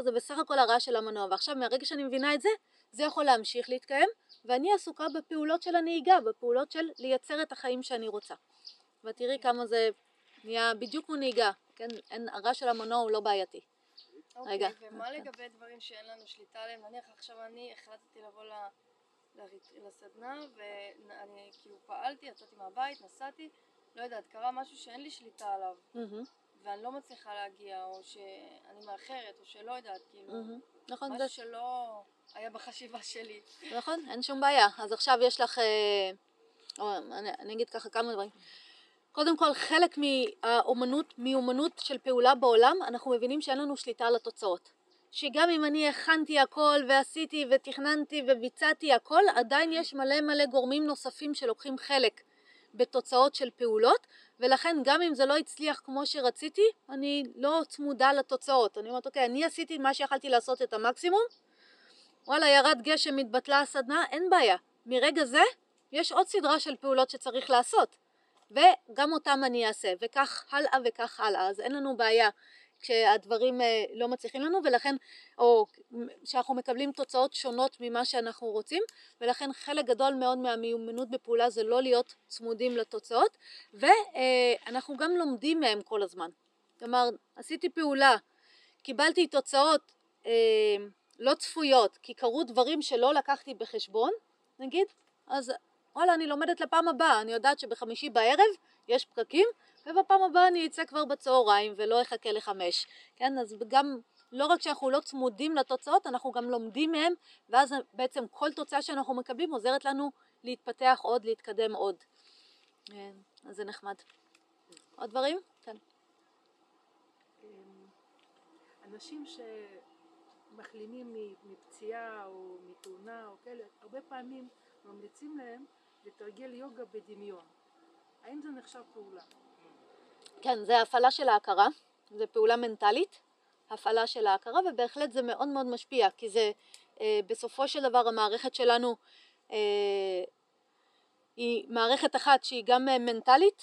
זה בסך הכל הרעש של המנוע. ועכשיו מהרגע שאני מבינה את זה, זה יכול להמשיך להתקיים, ואני עסוקה בפעולות של הנהיגה, בפעולות של לייצר את החיים שאני רוצה. ותראי כמה זה נהיה בדיוק כמו נהיגה, כן? הרעש של המנוע הוא לא בעייתי. רגע. אוקיי, ומה כן. לגבי דברים שאין לנו שליטה עליהם? נניח עכשיו אני החלטתי לבוא ל... לסדנה ואני כאילו פעלתי, יצאתי מהבית, נסעתי, לא יודעת, קרה משהו שאין לי שליטה עליו מהמם, ואני לא מצליחה להגיע או שאני מאחרת או שלא יודעת, כאילו מהמם. נכון, זה, משהו שלא היה בחשיבה שלי. נכון, אין שום בעיה. אז עכשיו יש לך, אה, אני, אני אגיד ככה כמה דברים. קודם כל, חלק מהאומנות, מיומנות של פעולה בעולם, אנחנו מבינים שאין לנו שליטה על התוצאות. שגם אם אני הכנתי הכל ועשיתי ותכננתי וביצעתי הכל, עדיין יש מלא מלא גורמים נוספים שלוקחים חלק בתוצאות של פעולות, ולכן גם אם זה לא הצליח כמו שרציתי, אני לא צמודה לתוצאות. אני אומרת, אוקיי, אני עשיתי מה שיכלתי לעשות את המקסימום, וואלה, ירד גשם, התבטלה הסדנה, אין בעיה. מרגע זה, יש עוד סדרה של פעולות שצריך לעשות. וגם אותם אני אעשה, וכך הלאה וכך הלאה. אז אין לנו בעיה כשהדברים אה, לא מצליחים לנו, ולכן, או שאנחנו מקבלים תוצאות שונות ממה שאנחנו רוצים, ולכן חלק גדול מאוד מהמיומנות בפעולה זה לא להיות צמודים לתוצאות, ואנחנו גם לומדים מהם כל הזמן. כלומר, עשיתי פעולה, קיבלתי תוצאות אה, לא צפויות, כי קרו דברים שלא לקחתי בחשבון, נגיד, אז וואלה, אני לומדת לפעם הבאה, אני יודעת שבחמישי בערב יש פקקים, ובפעם הבאה אני אצא כבר בצהריים ולא אחכה לחמש, כן? אז גם, לא רק שאנחנו לא צמודים לתוצאות, אנחנו גם לומדים מהם, ואז בעצם כל תוצאה שאנחנו מקבלים עוזרת לנו להתפתח עוד, להתקדם עוד. אה, אז זה נחמד. עוד דברים? כן. אמ, אנשים שמחלימים מפציעה או מתאונה או כאלה, הרבה פעמים ממליצים להם לתרגל יוגה בדמיון. האם זה נחשב פעולה? כן, זה הפעלה של ההכרה, זה פעולה מנטלית, הפעלה של ההכרה, ובהחלט זה מאוד מאוד משפיע, כי זה אה, בסופו של דבר המערכת שלנו אה, היא מערכת אחת שהיא גם אה, מנטלית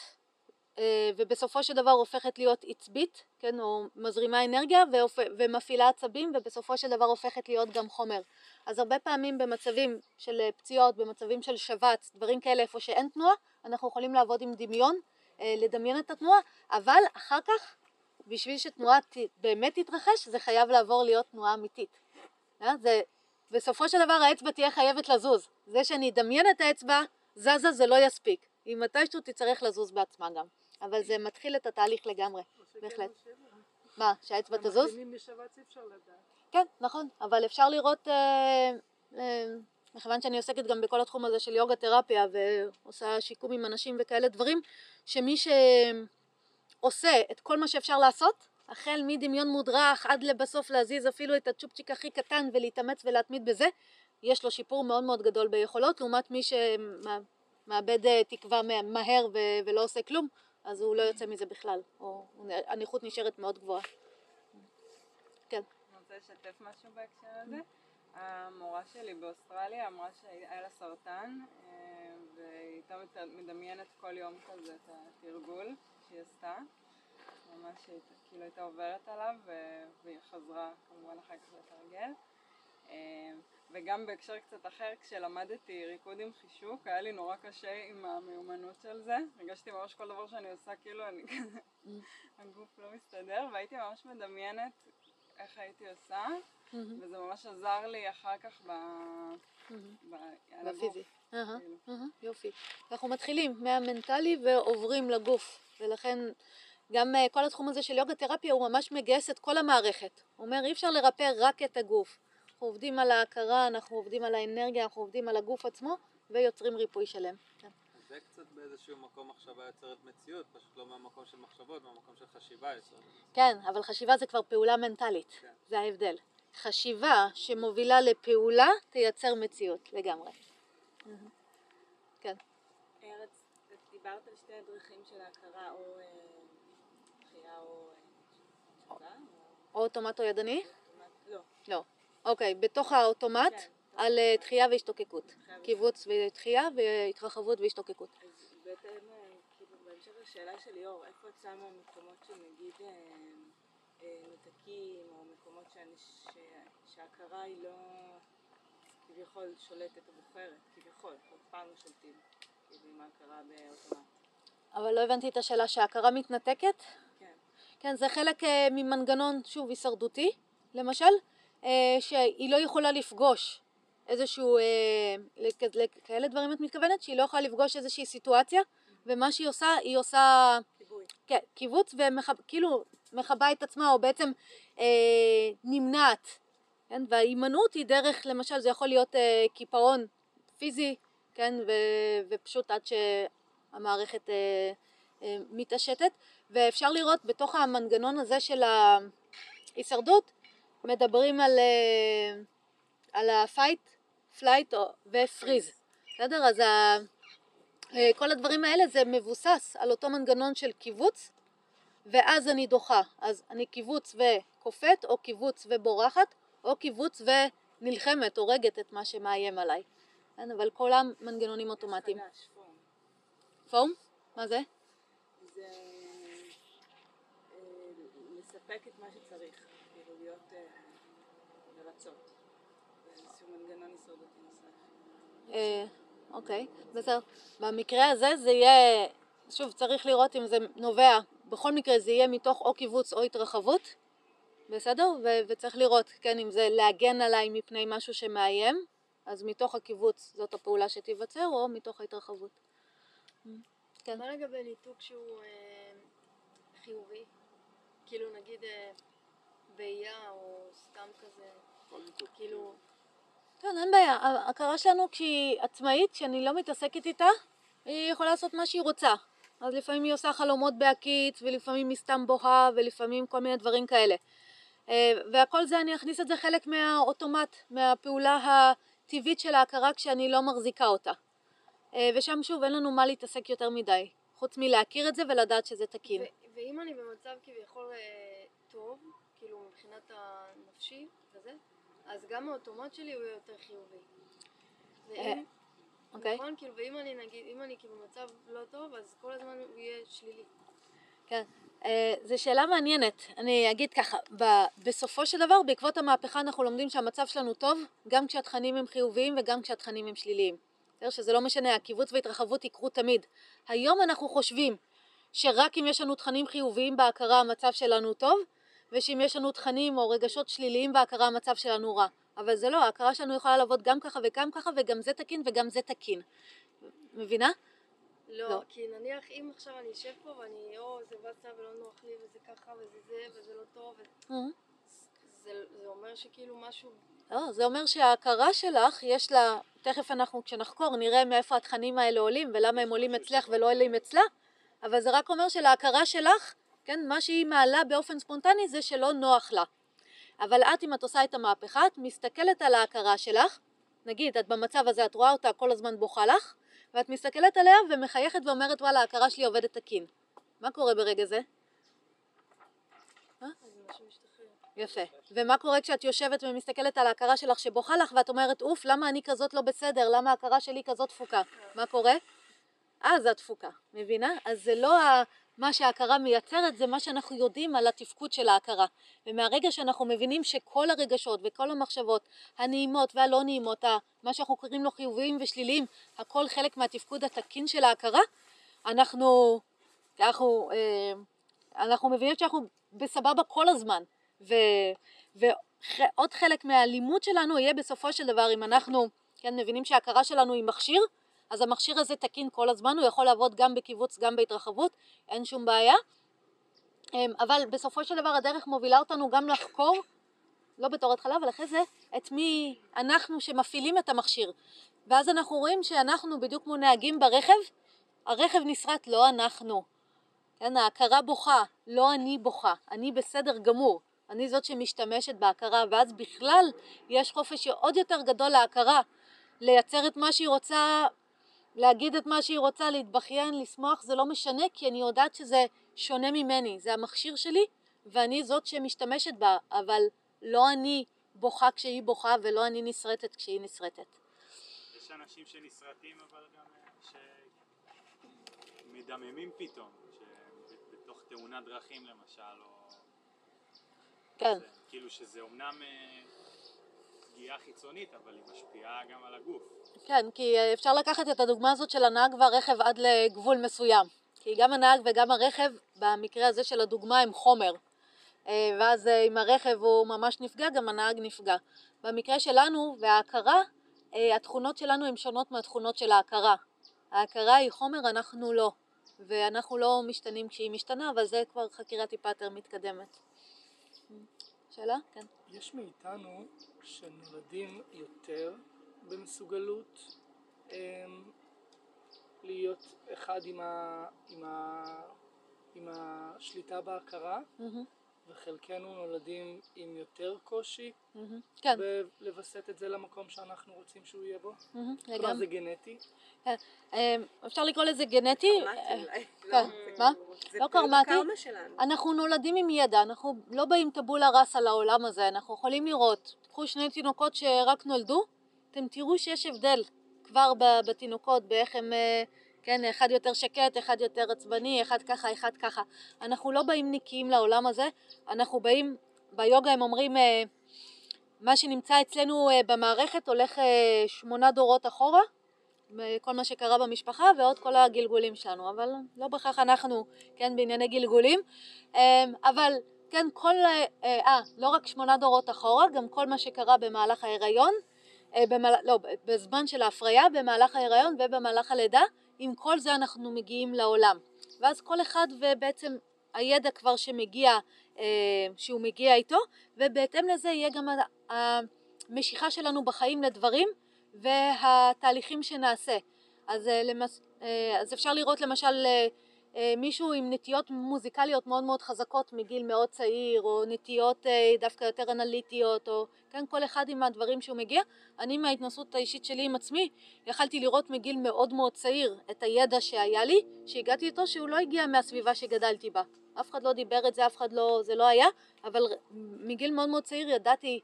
אה, ובסופו של דבר הופכת להיות עצבית, כן, או מזרימה אנרגיה והופ... ומפעילה עצבים ובסופו של דבר הופכת להיות גם חומר. אז הרבה פעמים במצבים של אה, פציעות, במצבים של שבץ, דברים כאלה איפה שאין תנועה, אנחנו יכולים לעבוד עם דמיון, אה, לדמיין את התנועה, אבל אחר כך בשביל שתנועה ת... באמת תתרחש זה חייב לעבור להיות תנועה אמיתית. אה? זה... בסופו של דבר האצבע תהיה חייבת לזוז. זה שאני אדמיין את האצבע זזה זה לא יספיק. היא מתישהו תצטרך לזוז בעצמה גם. אבל זה מתחיל את התהליך לגמרי. בהחלט. מה, שהאצבע תזוז? כן, נכון, אבל אפשר לראות, אה, אה, מכיוון שאני עוסקת גם בכל התחום הזה של יוגה תרפיה ועושה שיקום עם אנשים וכאלה דברים, שמי שעושה את כל מה שאפשר לעשות, החל מדמיון מודרך עד לבסוף להזיז אפילו את הצ'ופצ'יק הכי קטן ולהתאמץ ולהתמיד בזה, יש לו שיפור מאוד מאוד גדול ביכולות, לעומת מי שמאבד אה, תקווה מהר ולא עושה כלום, אז הוא לא יוצא מזה בכלל, או הנכות נשארת מאוד גבוהה. לשתף משהו בהקשר הזה. המורה שלי באוסטרליה אמרה שהיה לה סרטן אה, והיא הייתה מדמיינת כל יום כזה את התרגול שהיא עשתה. ממש היא כאילו הייתה עוברת עליו והיא חזרה כמובן אחר כך לתרגל. אה, וגם בהקשר קצת אחר, כשלמדתי ריקוד עם חישוק, היה לי נורא קשה עם המיומנות של זה. הרגשתי ממש כל דבר שאני עושה, כאילו אני כזה, הגוף לא מסתדר, והייתי ממש מדמיינת איך הייתי עושה, וזה ממש עזר לי אחר כך ב... ב... על הגוף. בפיזי. כאילו. אהה, יופי. אנחנו מתחילים מהמנטלי ועוברים לגוף, ולכן גם אה, כל התחום הזה של יוגה תרפיה הוא ממש מגייס את כל המערכת. הוא אומר אי אפשר לרפא רק את הגוף. אנחנו עובדים על ההכרה, אנחנו עובדים על האנרגיה, אנחנו עובדים על הגוף עצמו, ויוצרים ריפוי שלם. כן. זה קצת באיזשהו מקום מחשבה יוצרת מציאות, פשוט לא מהמקום של מחשבות, מהמקום של חשיבה יוצרת. כן, אבל חשיבה זה כבר פעולה מנטלית, כן. זה ההבדל. חשיבה שמובילה לפעולה תייצר מציאות לגמרי. כן. ארץ, דיברת על שתי הדרכים של ההכרה, או אה, דחייה או אה, או או אוטומט או ידני? לא, לא. אוקיי, בתוך האוטומט כן. על אה, דחייה והשתוקקות. קיבוץ ודחייה והתרחבות והשתוקקות. אז בהתאם, אה, כאילו, בהמשך לשאלה של ליאור, איפה את שמה מקומות שנגיד אה, אה, או מקומות שההכרה היא לא כביכול שולטת או בוחרת, כביכול, אף פעם לא שולטים, כאילו עם ההכרה באוטומט. אבל לא הבנתי את השאלה שההכרה מתנתקת? כן. כן, זה חלק ממנגנון, שוב, הישרדותי, למשל, שהיא לא יכולה לפגוש איזשהו, אה, לכ- לכאלה דברים את מתכוונת? שהיא לא יכולה לפגוש איזושהי סיטואציה, ומה שהיא עושה, היא עושה כיבוי. כן, קיבוץ וכאילו מכבה את עצמה, או בעצם אה, נמנעת, כן? וההימנעות היא דרך, למשל, זה יכול להיות אה, קיפאון פיזי, כן? ו, ופשוט עד שהמערכת אה, אה, מתעשתת, ואפשר לראות בתוך המנגנון הזה של ההישרדות, מדברים על, אה, על ה-fight, flight ו-freeze, בסדר? אז ה... אה, כל הדברים האלה זה מבוסס על אותו מנגנון של קיבוץ ואז אני דוחה, אז אני קיבוץ וקופאת או קיבוץ ובורחת או קיבוץ ונלחמת, הורגת את מה שמאיים עליי, כן, אבל כל המנגנונים אוטומטיים. חדש, פורום. פורם? מה זה? זה אה, לספק את מה שצריך, כאילו להיות אה, לרצות. זה איזשהו מנגנון הישרדותי נוסף. אה, אוקיי, בסדר. במקרה הזה זה יהיה, שוב צריך לראות אם זה נובע, בכל מקרה זה יהיה מתוך או קיבוץ או התרחבות, בסדר? ו- וצריך לראות, כן, אם זה להגן עליי מפני משהו שמאיים, אז מתוך הקיבוץ זאת הפעולה שתיווצר, או מתוך ההתרחבות. כן. מה לגבי ניתוק שהוא אה, חיובי? כאילו נגיד אה, בעייה או סתם כזה, כאילו, כן, אין בעיה. ההכרה שלנו כשהיא עצמאית, כשאני לא מתעסקת איתה, היא יכולה לעשות מה שהיא רוצה. אז לפעמים היא עושה חלומות בהקיץ, ולפעמים היא סתם בוהה, ולפעמים כל מיני דברים כאלה. אה, והכל זה, אני אכניס את זה חלק מהאוטומט, מהפעולה הטבעית של ההכרה כשאני לא מחזיקה אותה. אה, ושם שוב, אין לנו מה להתעסק יותר מדי, חוץ מלהכיר את זה ולדעת שזה תקין. ואם אני במצב כביכול אה, טוב, כאילו מבחינת הנפשי וזה, אז גם האוטומט שלי הוא יהיה יותר חיובי. ואם, אוקיי. נכון? כאילו, ואם אני נגיד, אם אני כאילו במצב לא טוב, אז כל הזמן הוא יהיה שלילי. כן. אה, זו שאלה מעניינת. אני אגיד ככה, ב- בסופו של דבר, בעקבות המהפכה אנחנו לומדים שהמצב שלנו טוב, גם כשהתכנים הם חיוביים וגם כשהתכנים הם שליליים. בסדר? שזה לא משנה, הקיבוץ וההתרחבות יקרו תמיד. היום אנחנו חושבים שרק אם יש לנו תכנים חיוביים בהכרה המצב שלנו טוב, ושאם יש לנו תכנים או רגשות שליליים בהכרה המצב שלנו רע. אבל זה לא, ההכרה שלנו יכולה לעבוד גם ככה וגם ככה, וגם זה תקין וגם זה תקין. מבינה? לא, לא. כי נניח אם עכשיו אני אשב פה ואני, או, זה באסה ולא נוח לי וזה ככה וזה זה וזה לא טוב, ו- זה, זה אומר שכאילו משהו, לא, זה אומר שההכרה שלך, יש לה, תכף אנחנו כשנחקור נראה מאיפה התכנים האלה עולים ולמה הם עולים אצלך ולא עולים אצלה, אבל זה רק אומר שלהכרה שלך, כן, מה שהיא מעלה באופן ספונטני זה שלא נוח לה. אבל את, אם את עושה את המהפכה, את מסתכלת על ההכרה שלך, נגיד, את במצב הזה, את רואה אותה כל הזמן בוכה לך, ואת מסתכלת עליה ומחייכת ואומרת, וואלה, ההכרה שלי עובדת תקין. מה קורה ברגע זה? משתחרר. יפה. ומה קורה כשאת יושבת ומסתכלת על ההכרה שלך שבוכה לך ואת אומרת, אוף, למה אני כזאת לא בסדר? למה ההכרה שלי כזאת תפוקה? מה קורה? אז התפוקה, מבינה? אז זה לא. מה שההכרה מייצרת, זה מה שאנחנו יודעים על התפקוד של ההכרה. ומהרגע שאנחנו מבינים שכל הרגשות וכל המחשבות, הנעימות והלא נעימות, מה שאנחנו קוראים לו חיוביים ושליליים, הכל חלק מהתפקוד התקין של ההכרה, אנחנו, אנחנו, אה, אנחנו מבינים שאנחנו בסבבה כל הזמן. ו, ועוד חלק מהלימוד שלנו יהיה בסופו של דבר, אם אנחנו כן, מבינים שההכרה שלנו היא מכשיר, אז המכשיר הזה תקין כל הזמן, הוא יכול לעבוד גם בקיבוץ, גם בהתרחבות, אין שום בעיה. אמ, אבל בסופו של דבר הדרך מובילה אותנו גם לחקור, לא בתור התחלה, אבל אחרי זה, את מי אנחנו שמפעילים את המכשיר. ואז אנחנו רואים שאנחנו בדיוק כמו נהגים ברכב, הרכב נסרט, לא אנחנו. כן, ההכרה בוכה, לא אני בוכה, אני בסדר גמור, אני זאת שמשתמשת בהכרה, ואז בכלל יש חופש עוד יותר גדול להכרה, לייצר את מה שהיא רוצה, להגיד את מה שהיא רוצה, להתבכיין, לשמוח, זה לא משנה, כי אני יודעת שזה שונה ממני, זה המכשיר שלי, ואני זאת שמשתמשת בה, אבל לא אני בוכה כשהיא בוכה, ולא אני נסרטת כשהיא נסרטת. יש אנשים שנסרטים אבל גם אה, שמדממים פתאום, שבתוך תאונת דרכים למשל, או... כן. זה, כאילו שזה אומנם אה, פגיעה חיצונית, אבל היא משפיעה גם על הגוף. כן, כי אפשר לקחת את הדוגמה הזאת של הנהג והרכב עד לגבול מסוים. כי גם הנהג וגם הרכב, במקרה הזה של הדוגמה, הם חומר. אה, ואז אה, אם הרכב הוא ממש נפגע, גם הנהג נפגע. במקרה שלנו וההכרה, אה, התכונות שלנו הן שונות מהתכונות של ההכרה. ההכרה היא חומר, אנחנו לא. ואנחנו לא משתנים כשהיא משתנה, אבל זה כבר חקירה טיפה יותר מתקדמת. שאלה? כן. יש מאיתנו שנולדים יותר במסוגלות אמ, להיות אחד עם, ה, עם, ה, עם השליטה בהכרה, מהמם, וחלקנו נולדים עם יותר קושי מהמם. כן, בלווסת את זה למקום שאנחנו רוצים שהוא יהיה בו. מהמם, כלומר. זה גנטי. אה, אפשר לקרוא לזה גנטי. אה. כן, לא, מה? זה לא כאילו קרמטי. אנחנו נולדים עם ידע, אנחנו לא באים טבולה ראסה לעולם הזה, אנחנו יכולים לראות, קחו שני תינוקות שרק נולדו, אתם תראו שיש הבדל כבר בתינוקות, באיך הם, אה, כן, אחד יותר שקט, אחד יותר עצבני, אחד ככה, אחד ככה. אנחנו לא באים נקיים לעולם הזה, אנחנו באים, ביוגה הם אומרים, אה, מה שנמצא אצלנו אה, במערכת הולך שמונה דורות אחורה, כל מה שקרה במשפחה ועוד כל הגלגולים שלנו, אבל לא בהכרח אנחנו, כן, בענייני גלגולים, אבל כן, כל, אה, אה, לא רק שמונה דורות אחורה, גם כל מה שקרה במהלך ההיריון, אה, במהל, לא, בזמן של ההפריה, במהלך ההיריון ובמהלך הלידה, עם כל זה אנחנו מגיעים לעולם. ואז כל אחד ובעצם הידע כבר שמגיע, אה, שהוא מגיע איתו, ובהתאם לזה יהיה גם המשיכה שלנו בחיים לדברים והתהליכים שנעשה. אז, אה, למס... אה, אז אפשר לראות למשל אה, מישהו עם נטיות מוזיקליות מאוד מאוד חזקות מגיל מאוד צעיר, או נטיות אה, דווקא יותר אנליטיות, או כן, כל אחד עם הדברים שהוא מגיע. אני מההתנסות האישית שלי עם עצמי, יכלתי לראות מגיל מאוד מאוד צעיר את הידע שהיה לי, שהגעתי איתו, שהוא לא הגיע מהסביבה שגדלתי בה. אף אחד לא דיבר את זה, אף אחד לא, זה לא היה, אבל מגיל מאוד מאוד צעיר ידעתי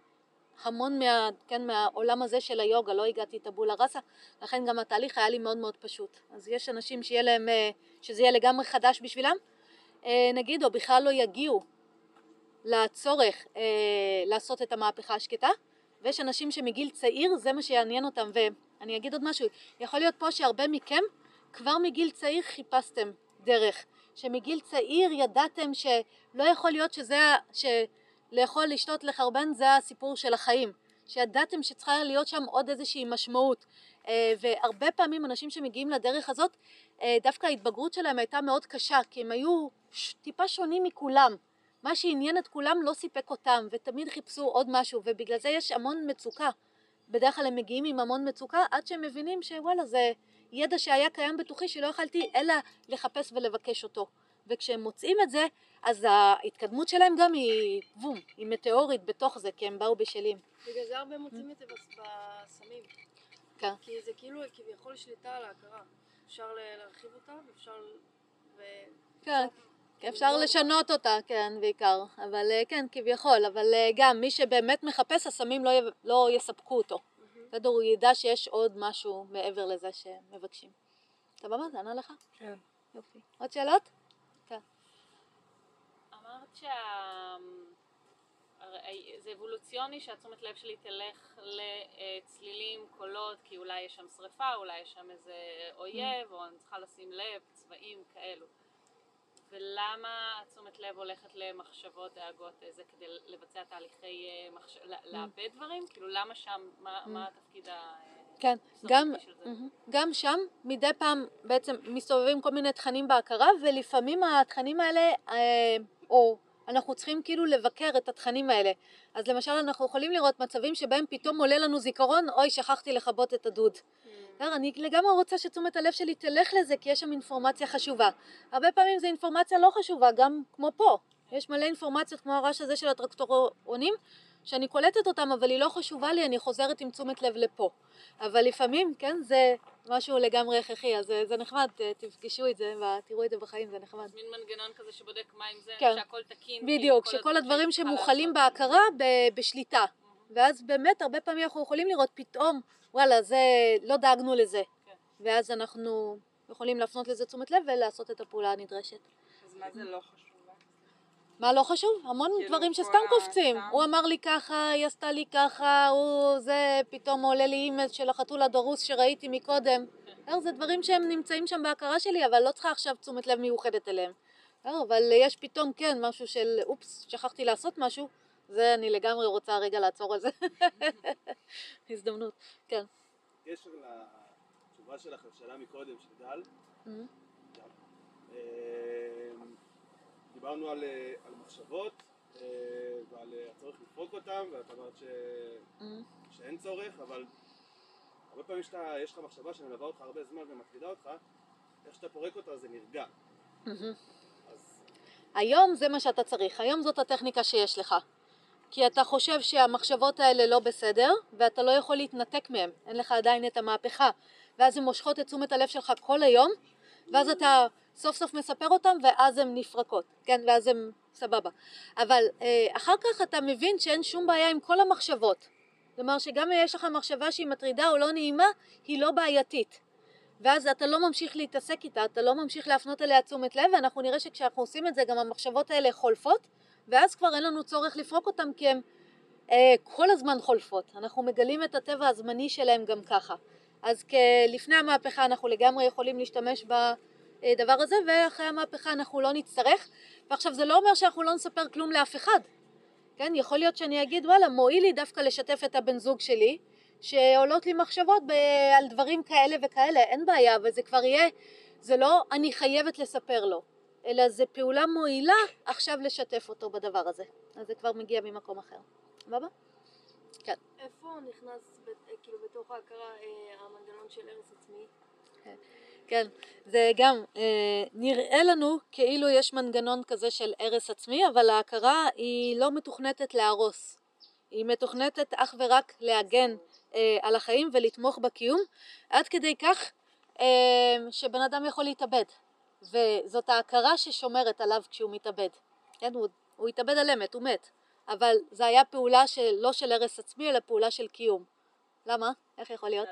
המון מה, כן, מהעולם הזה של היוגה, לא הגעתי טבולה ראסה, לכן גם התהליך היה לי מאוד מאוד פשוט. אז יש אנשים שיהיה להם, אה, שזה יהיה לגמרי חדש בשבילם, אה, נגיד, או בכלל לא יגיעו לצורך אה, לעשות את המהפכה השקטה, ויש אנשים שמגיל צעיר זה מה שיעניין אותם, ואני אגיד עוד משהו, יכול להיות פה שהרבה מכם כבר מגיל צעיר חיפשתם דרך, שמגיל צעיר ידעתם שלא יכול להיות שזה, שלאכול, לשתות, לחרבן זה הסיפור של החיים, שידעתם שצריכה להיות שם עוד איזושהי משמעות, אה, והרבה פעמים אנשים שמגיעים לדרך הזאת, אה, דווקא ההתבגרות שלהם הייתה מאוד קשה, כי הם היו טיפה שונים מכולם, מה שעניין את כולם לא סיפק אותם, ותמיד חיפשו עוד משהו, ובגלל זה יש המון מצוקה. בדרך כלל הם מגיעים עם המון מצוקה, עד שהם מבינים שוואלה זה ידע שהיה קיים בתוכי שלא יכלתי אלא לחפש ולבקש אותו. וכשהם מוצאים את זה, אז ההתקדמות שלהם גם היא בום, היא מטאורית בתוך זה, כי הם באו בשלים. בגלל זה הרבה מוצאים את זה בס- בסמים. כן. כי זה כאילו כביכול שליטה על ההכרה. אפשר להרחיב אותה, ואפשר... ו... כן, אפשר לשנות אותה, כן, בעיקר, אבל אה, כן, כביכול, אבל אה, גם מי שבאמת מחפש, הסמים לא, י... לא יספקו אותו. בסדר, הוא ידע שיש עוד משהו מעבר לזה שמבקשים. סבבה? זה ענה לך? כן. יופי. עוד שאלות? שה... זה אבולוציוני שהתשומת לב שלי תלך לצלילים, קולות, כי אולי יש שם שריפה, אולי יש שם איזה אויב, או אני צריכה לשים לב, צבעים כאלו. ולמה התשומת לב הולכת למחשבות, דאגות, זה כדי לבצע תהליכי אה, מחש... לאבד דברים? כאילו למה שם, מה, מה התפקיד ה... כן, גם. גם שם מדי פעם בעצם מסתובבים כל מיני תכנים בהכרה ולפעמים התכנים האלה, אה, או אנחנו צריכים כאילו לבקר את התכנים האלה. אז למשל אנחנו יכולים לראות מצבים שבהם פתאום עולה לנו זיכרון, אוי שכחתי לכבות את הדוד. בסדר, אני לגמרי רוצה שתשומת הלב שלי תלך לזה כי יש שם אינפורמציה חשובה. הרבה פעמים זו אינפורמציה לא חשובה, גם כמו פה. יש מלא אינפורמציות כמו הרעש הזה של הטרקטורונים, שאני קולטת אותם אבל היא לא חשובה לי, אני חוזרת עם תשומת לב לפה. אבל לפעמים, כן, זה משהו לגמרי הכרחי, אז זה, זה נחמד, ת- תפגשו את זה ותראו את זה בחיים, זה נחמד. מין מנגנון כזה שבודק מה עם זה, כן. שהכל תקין. כאילו, בדיוק, כל שכל הדברים שמוכלים לעשות. בהכרה ב- בשליטה. ואז באמת הרבה פעמים אנחנו יכולים לראות פתאום, וואלה, זה, לא דאגנו לזה. ואז אנחנו יכולים להפנות לזה תשומת לב ולעשות את הפעולה הנדרשת. אז מה זה לא חשוב? מה לא חשוב? המון כאילו, דברים שסתם קופצים. הוא אמר לי ככה, היא עשתה לי ככה, הוא זה, פתאום עולה לי אימייל של החתול הדרוס שראיתי מקודם. בסדר, זה דברים שהם נמצאים שם בהכרה שלי, אבל לא צריכה עכשיו תשומת לב מיוחדת אליהם. בסדר, אבל יש פתאום כן משהו של אופס, שכחתי לעשות משהו, זה אני לגמרי רוצה רגע לעצור על זה. הזדמנות, כן. קשר לתשובה שלך לשאלה מקודם של גל, Mhm. אה, דיברנו על, אה, על מחשבות אה, ועל אה, הצורך לפרוק אותן, ואת אמרת ש... Mhm. שאין צורך, אבל הרבה פעמים שאתה, יש לך מחשבה שמלווה אותך הרבה זמן ומטרידה אותך, איך שאתה פורק אותה זה נרגע. מהמם. היום זה מה שאתה צריך, היום זאת הטכניקה שיש לך. כי אתה חושב שהמחשבות האלה לא בסדר, ואתה לא יכול להתנתק מהן, אין לך עדיין את המהפכה, ואז הן מושכות את תשומת הלב שלך כל היום, ואז אתה סוף סוף מספר אותן, ואז הן נפרקות, כן, ואז הן סבבה. אבל אה, אחר כך אתה מבין שאין שום בעיה עם כל המחשבות. כלומר שגם אם יש לך מחשבה שהיא מטרידה או לא נעימה, היא לא בעייתית. ואז אתה לא ממשיך להתעסק איתה, אתה לא ממשיך להפנות אליה תשומת לב, ואנחנו נראה שכשאנחנו עושים את זה גם המחשבות האלה חולפות, ואז כבר אין לנו צורך לפרוק אותן כי הן אה, כל הזמן חולפות. אנחנו מגלים את הטבע הזמני שלהם גם ככה. אז לפני המהפכה אנחנו לגמרי יכולים להשתמש בדבר הזה, ואחרי המהפכה אנחנו לא נצטרך. ועכשיו זה לא אומר שאנחנו לא נספר כלום לאף אחד. כן, יכול להיות שאני אגיד וואלה מועיל לי דווקא לשתף את הבן זוג שלי שעולות לי מחשבות ב- על דברים כאלה וכאלה, אין בעיה, אבל זה כבר יהיה, זה לא אני חייבת לספר לו, אלא זה פעולה מועילה עכשיו לשתף אותו בדבר הזה, אז זה כבר מגיע ממקום אחר, סבבה? כן. איפה נכנס, אה, כאילו, בתוך ההכרה, אה, המנגנון של הרס עצמי? כן, זה גם אה, נראה לנו כאילו יש מנגנון כזה של הרס עצמי, אבל ההכרה היא לא מתוכנתת להרוס. היא מתוכנתת אך ורק להגן אה, על החיים ולתמוך בקיום, עד כדי כך אה, שבן אדם יכול להתאבד. וזאת ההכרה ששומרת עליו כשהוא מתאבד. כן, הוא, הוא התאבד על אמת, הוא מת. אבל זה היה פעולה של, לא של הרס עצמי, אלא פעולה של קיום. למה? איך יכול להיות?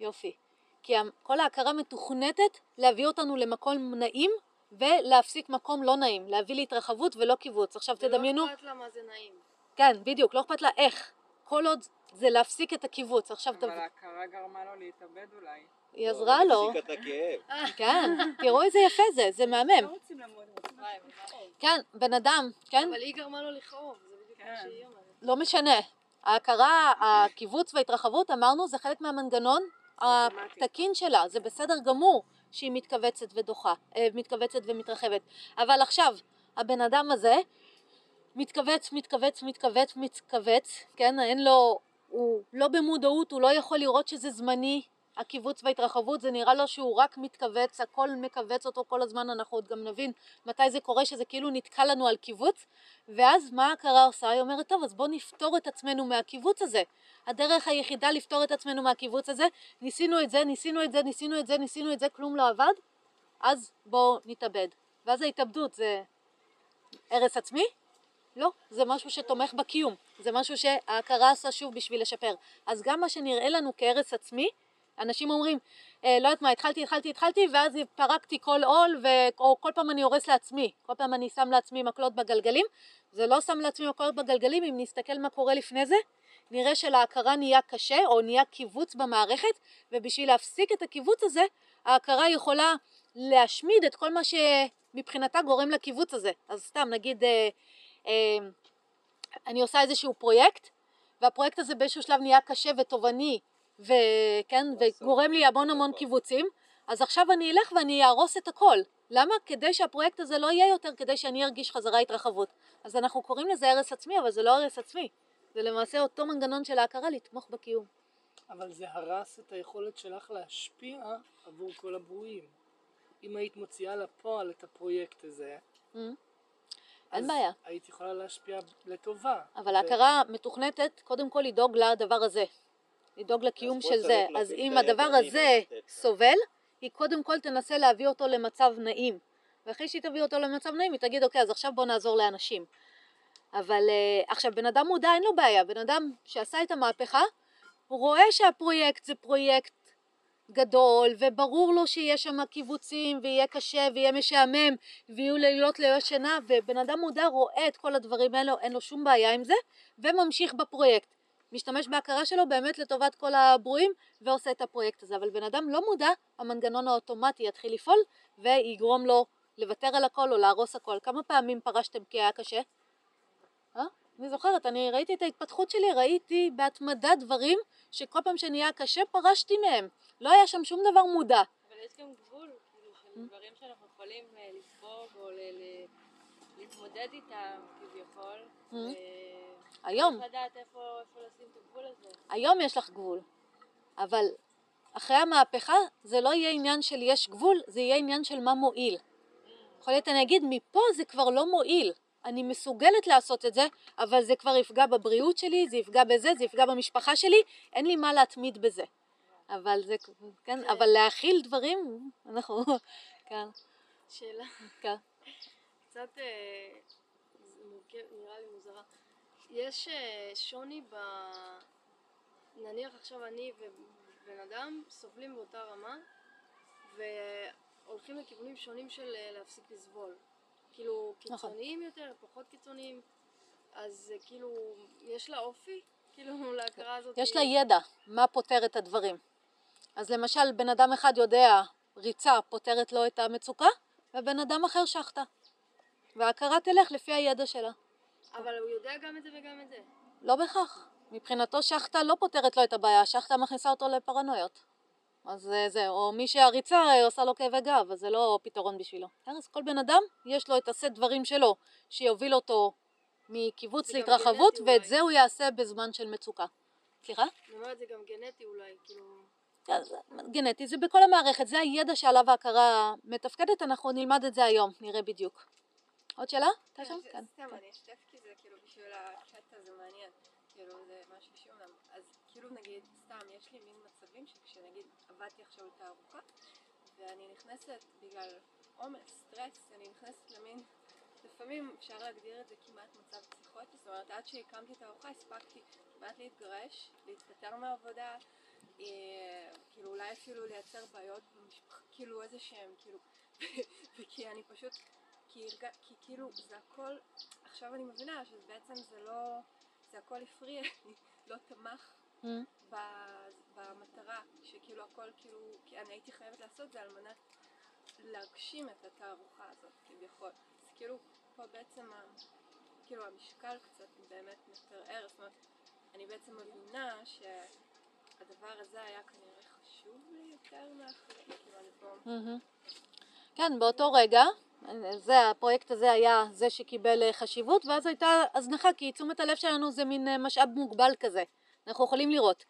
יופי. כי כל ההכרה מתוכנתת להביא אותנו למקום נעים ולהפסיק מקום לא נעים, להביא להתרחבות ולא קיבוץ. עכשיו תדמיינו, ולא אכפת לה מה זה נעים. כן, בדיוק, לא אכפת לה איך. כל עוד זה להפסיק את הקיבוץ. עכשיו אבל. ההכרה גרמה לו להתאבד אולי. היא עזרה לו. כן, תראו איזה יפה זה, זה מהמם. למות. כן, בן אדם, כן, אבל היא גרמה לו לכאוב, זה בדיוק מה שהיא אומרת. לא משנה. ההכרה, הקיבוץ וההתרחבות, אמרנו, זה חלק מהמנגנון התקין שלה, זה בסדר גמור שהיא מתכווצת ודוחה, אה, מתכווצת ומתרחבת. אבל עכשיו, הבן אדם הזה מתכווץ, מתכווץ, מתכווץ, מתכווץ, כן, אין לו, הוא לא במודעות, הוא לא יכול לראות שזה זמני, הקיבוץ וההתרחבות, זה נראה לו שהוא רק מתכווץ, הכל מכווץ אותו כל הזמן, אנחנו עוד גם נבין מתי זה קורה, שזה כאילו נתקע לנו על קיבוץ, ואז מה ההכרה עושה? היא אומרת, טוב, אז בואו נפתור את עצמנו מהקיבוץ הזה. הדרך היחידה לפתור את עצמנו מהקיבוץ הזה, ניסינו את זה, ניסינו את זה, ניסינו את זה, ניסינו את זה, כלום לא עבד, אז בואו נתאבד. ואז ההתאבדות זה הרס עצמי? לא, זה משהו שתומך בקיום, זה משהו שההכרה עושה שוב בשביל לשפר. אז גם מה שנראה לנו כהרס עצמי, אנשים אומרים, אה, לא יודעת מה, התחלתי, התחלתי, התחלתי, ואז פרקתי כל עול, ו- או כל פעם אני הורס לעצמי, כל פעם אני שם לעצמי מקלות בגלגלים, זה לא שם לעצמי מקלות בגלגלים, אם נסתכל מה קורה לפני זה, נראה שלהכרה נהיה קשה, או נהיה קיבוץ במערכת, ובשביל להפסיק את הקיבוץ הזה, ההכרה יכולה להשמיד את כל מה שמבחינתה גורם לקיבוץ הזה. אז סתם, נגיד, אה, אה, אני עושה איזשהו פרויקט, והפרויקט הזה באיזשהו שלב נהיה קשה ותובעני, וכן, וגורם לי המון המון קיבוצים, אז עכשיו אני אלך ואני אהרוס את הכל. למה? כדי שהפרויקט הזה לא יהיה יותר, כדי שאני ארגיש חזרה התרחבות. אז אנחנו קוראים לזה הרס עצמי, אבל זה לא הרס עצמי. זה למעשה אותו מנגנון של ההכרה לתמוך בקיום. אבל זה הרס את היכולת שלך להשפיע עבור כל הברואים. אם היית מוציאה לפועל את הפרויקט הזה, אין אז בעיה. היית יכולה להשפיע לטובה. אבל ו- ההכרה מתוכנתת קודם כל לדאוג לדבר הזה, לדאוג לקיום של זה. אז אם הדבר הזה. סובל, היא קודם כל תנסה להביא אותו למצב נעים. ואחרי שהיא תביא אותו למצב נעים, היא תגיד, אוקיי, אז עכשיו בוא נעזור לאנשים. אבל אה, עכשיו, בן אדם מודע, אין לו בעיה. בן אדם שעשה את המהפכה, הוא רואה שהפרויקט זה פרויקט גדול, וברור לו שיש שם קיבוצים, ויהיה קשה, ויהיה משעמם, ויהיו לילות ללא שינה, ובן אדם מודע רואה את כל הדברים האלו, אין לו שום בעיה עם זה, וממשיך בפרויקט. משתמש בהכרה שלו באמת לטובת כל הברואים, ועושה את הפרויקט הזה. אבל בן אדם לא מודע, המנגנון האוטומטי יתחיל לפעול, ויגרום לו לוותר על הכל או להרוס הכל. כמה פעמים פרשתם כי היה קשה? אה? אני זוכרת, אני ראיתי את ההתפתחות שלי, ראיתי בהתמדה דברים שכל פעם שנהיה קשה פרשתי מהם. לא היה שם שום דבר מודע. אבל יש גם גבול, כאילו, של דברים שאנחנו יכולים אה, לספוג או להתמודד איתם, כביכול. היום. צריך לדעת איפה איפה לשים את הגבול הזה. היום יש לך גבול, אבל אחרי המהפכה זה לא יהיה עניין של יש גבול, זה יהיה עניין של מה מועיל. יכול להיות אני אגיד, מפה זה כבר לא מועיל. אני מסוגלת לעשות את זה, אבל זה כבר יפגע בבריאות שלי, זה יפגע בזה, זה יפגע במשפחה שלי, אין לי מה להתמיד בזה. אבל זה, כן, אבל להכיל דברים, אנחנו, כן, שאלה. כן. קצת אה, נראה לי מוזרה. יש אה, שוני ב... נניח עכשיו אני ובן אדם סובלים באותה רמה והולכים לכיוונים שונים של אה, להפסיק לסבול. כאילו נכון. קיצוניים יותר, פחות קיצוניים, אז אה, כאילו יש לה אופי? כאילו להכרה הזאת? יש לה ידע מה פותר את הדברים. אז למשל, בן אדם אחד יודע, ריצה פותרת לו את המצוקה, ובן אדם אחר שחטה. וההכרה תלך לפי הידע שלה. אבל הוא יודע גם את זה וגם את זה. לא בהכרח. מבחינתו שחטה לא פותרת לו את הבעיה, שחטה מכניסה אותו לפרנויות. אז אה, זה, או מי שהריצה אה, עושה לו כאבי גב, אז זה לא פתרון בשבילו. אז כל בן אדם יש לו את הסט דברים שלו, שיוביל אותו מקיבוץ להתרחבות, ואת אולי. זה הוא יעשה בזמן של מצוקה. סליחה? אני אומרת זה גם גנטי אולי, כאילו... אז גנטי זה בכל המערכת, זה הידע שעליו ההכרה מתפקדת, אנחנו נלמד את זה היום, נראה בדיוק. עוד שאלה? הייתה שם? כן. סתם, אני אשתף כי זה כאילו בשביל הקטע זה מעניין. כאילו זה משהו שאומנם. אז כאילו נגיד, סתם, יש לי מין מצבים שכשנגיד עבדתי עכשיו את הארוחה, ואני נכנסת בגלל עומס, סטרס, אני נכנסת למין, לפעמים אפשר להגדיר את זה כמעט מצב פסיכוטי. זאת אומרת עד שהקמתי את הארוחה הספקתי מעט להתגרש, להתפטר מהעבודה, אה, כאילו אולי אפילו לייצר בעיות במשפחה, כאילו איזה שהם, כאילו, וכי אני פשוט, כי, כי כאילו זה הכל, עכשיו אני מבינה שבעצם זה לא, זה הכל הפריע לי, לא תמך Mm. במטרה, שכאילו הכל כאילו, כי אני הייתי חייבת לעשות זה על מנת להגשים את התערוכה הזאת כביכול. אז כאילו פה בעצם, ה- כאילו המשקל קצת באמת מתערער, זאת אומרת, אני בעצם מבינה שהדבר הזה היה כנראה חשוב לי יותר מאחרים, כאילו פה... מהמם. כן, באותו רגע, זה, הפרויקט הזה היה זה שקיבל אה, חשיבות, ואז הייתה הזנחה, כי תשומת הלב שלנו זה מין אה, משאב מוגבל כזה. אנחנו יכולים לראות.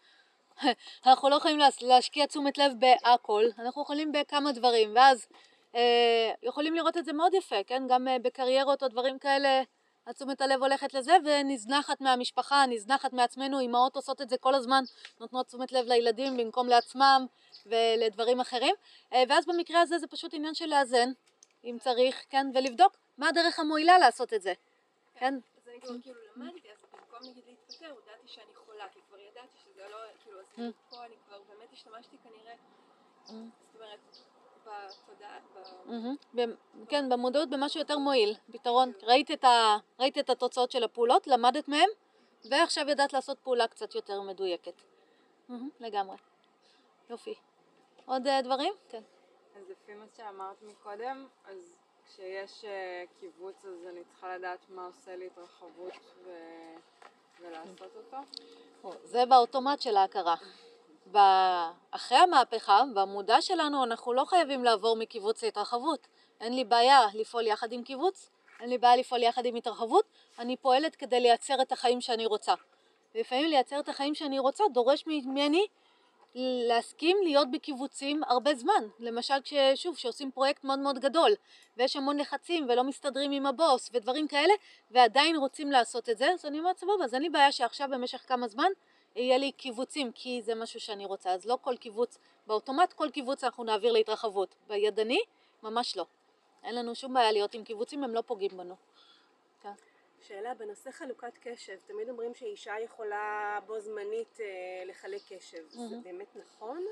אנחנו לא יכולים להש- להשקיע תשומת לב בהכל, אנחנו יכולים בכמה דברים, ואז אה, יכולים לראות את זה מאוד יפה, כן? גם אה, בקריירות או דברים כאלה, התשומת הלב הולכת לזה, ונזנחת מהמשפחה, נזנחת מעצמנו, אמהות עושות את זה כל הזמן, נותנות תשומת לב לילדים במקום לעצמם ולדברים אחרים, אה, ואז במקרה הזה זה פשוט עניין של לאזן, אם צריך, כן? ולבדוק מה הדרך המועילה לעשות את זה, כן? אז אני כבר כאילו למדתי, אז במקום נגיד להתפטר, הודעתי שאני חולה, כי כבר ידעתי שזה לא, כאילו, אז Mm. פה אני כבר באמת השתמשתי כנראה, Mm. זאת אומרת, בתודעה, כן, במודעות במשהו יותר מועיל, פתרון. ראית את, התוצאות של הפעולות, למדת מהם, ועכשיו ידעת לעשות פעולה קצת יותר מדויקת. לגמרי. יופי. עוד אה, דברים? כן. לפי מה שאמרת מקודם, אז כשיש אה, קיבוץ אז אני צריכה לדעת מה עושה לי התרחבות ו... ולעשות אותו. או, זה באוטומט של ההכרה. אחרי המהפכה, במודע שלנו, אנחנו לא חייבים לעבור מקיבוץ להתרחבות. אין לי בעיה לפעול יחד עם קיבוץ, אין לי בעיה לפעול יחד עם התרחבות, אני פועלת כדי לייצר את החיים שאני רוצה. ולפעמים לייצר את החיים שאני רוצה דורש ממני להסכים להיות בקיבוצים הרבה זמן. למשל כששוב, כשעושים פרויקט מאוד מאוד גדול ויש המון לחצים ולא מסתדרים עם הבוס ודברים כאלה ועדיין רוצים לעשות את זה, אז אני אומרת סבבה, אז אין לי בעיה שעכשיו במשך כמה זמן יהיה לי קיבוצים כי זה משהו שאני רוצה. אז לא כל קיבוץ, באוטומט כל קיבוץ אנחנו נעביר להתרחבות. בידני, ממש לא. אין לנו שום בעיה להיות עם קיבוצים, הם לא פוגעים בנו. כן. שאלה, בנושא חלוקת קשב, תמיד אומרים שאישה יכולה בו זמנית אה, לחלק קשב. זה מהמם. באמת נכון?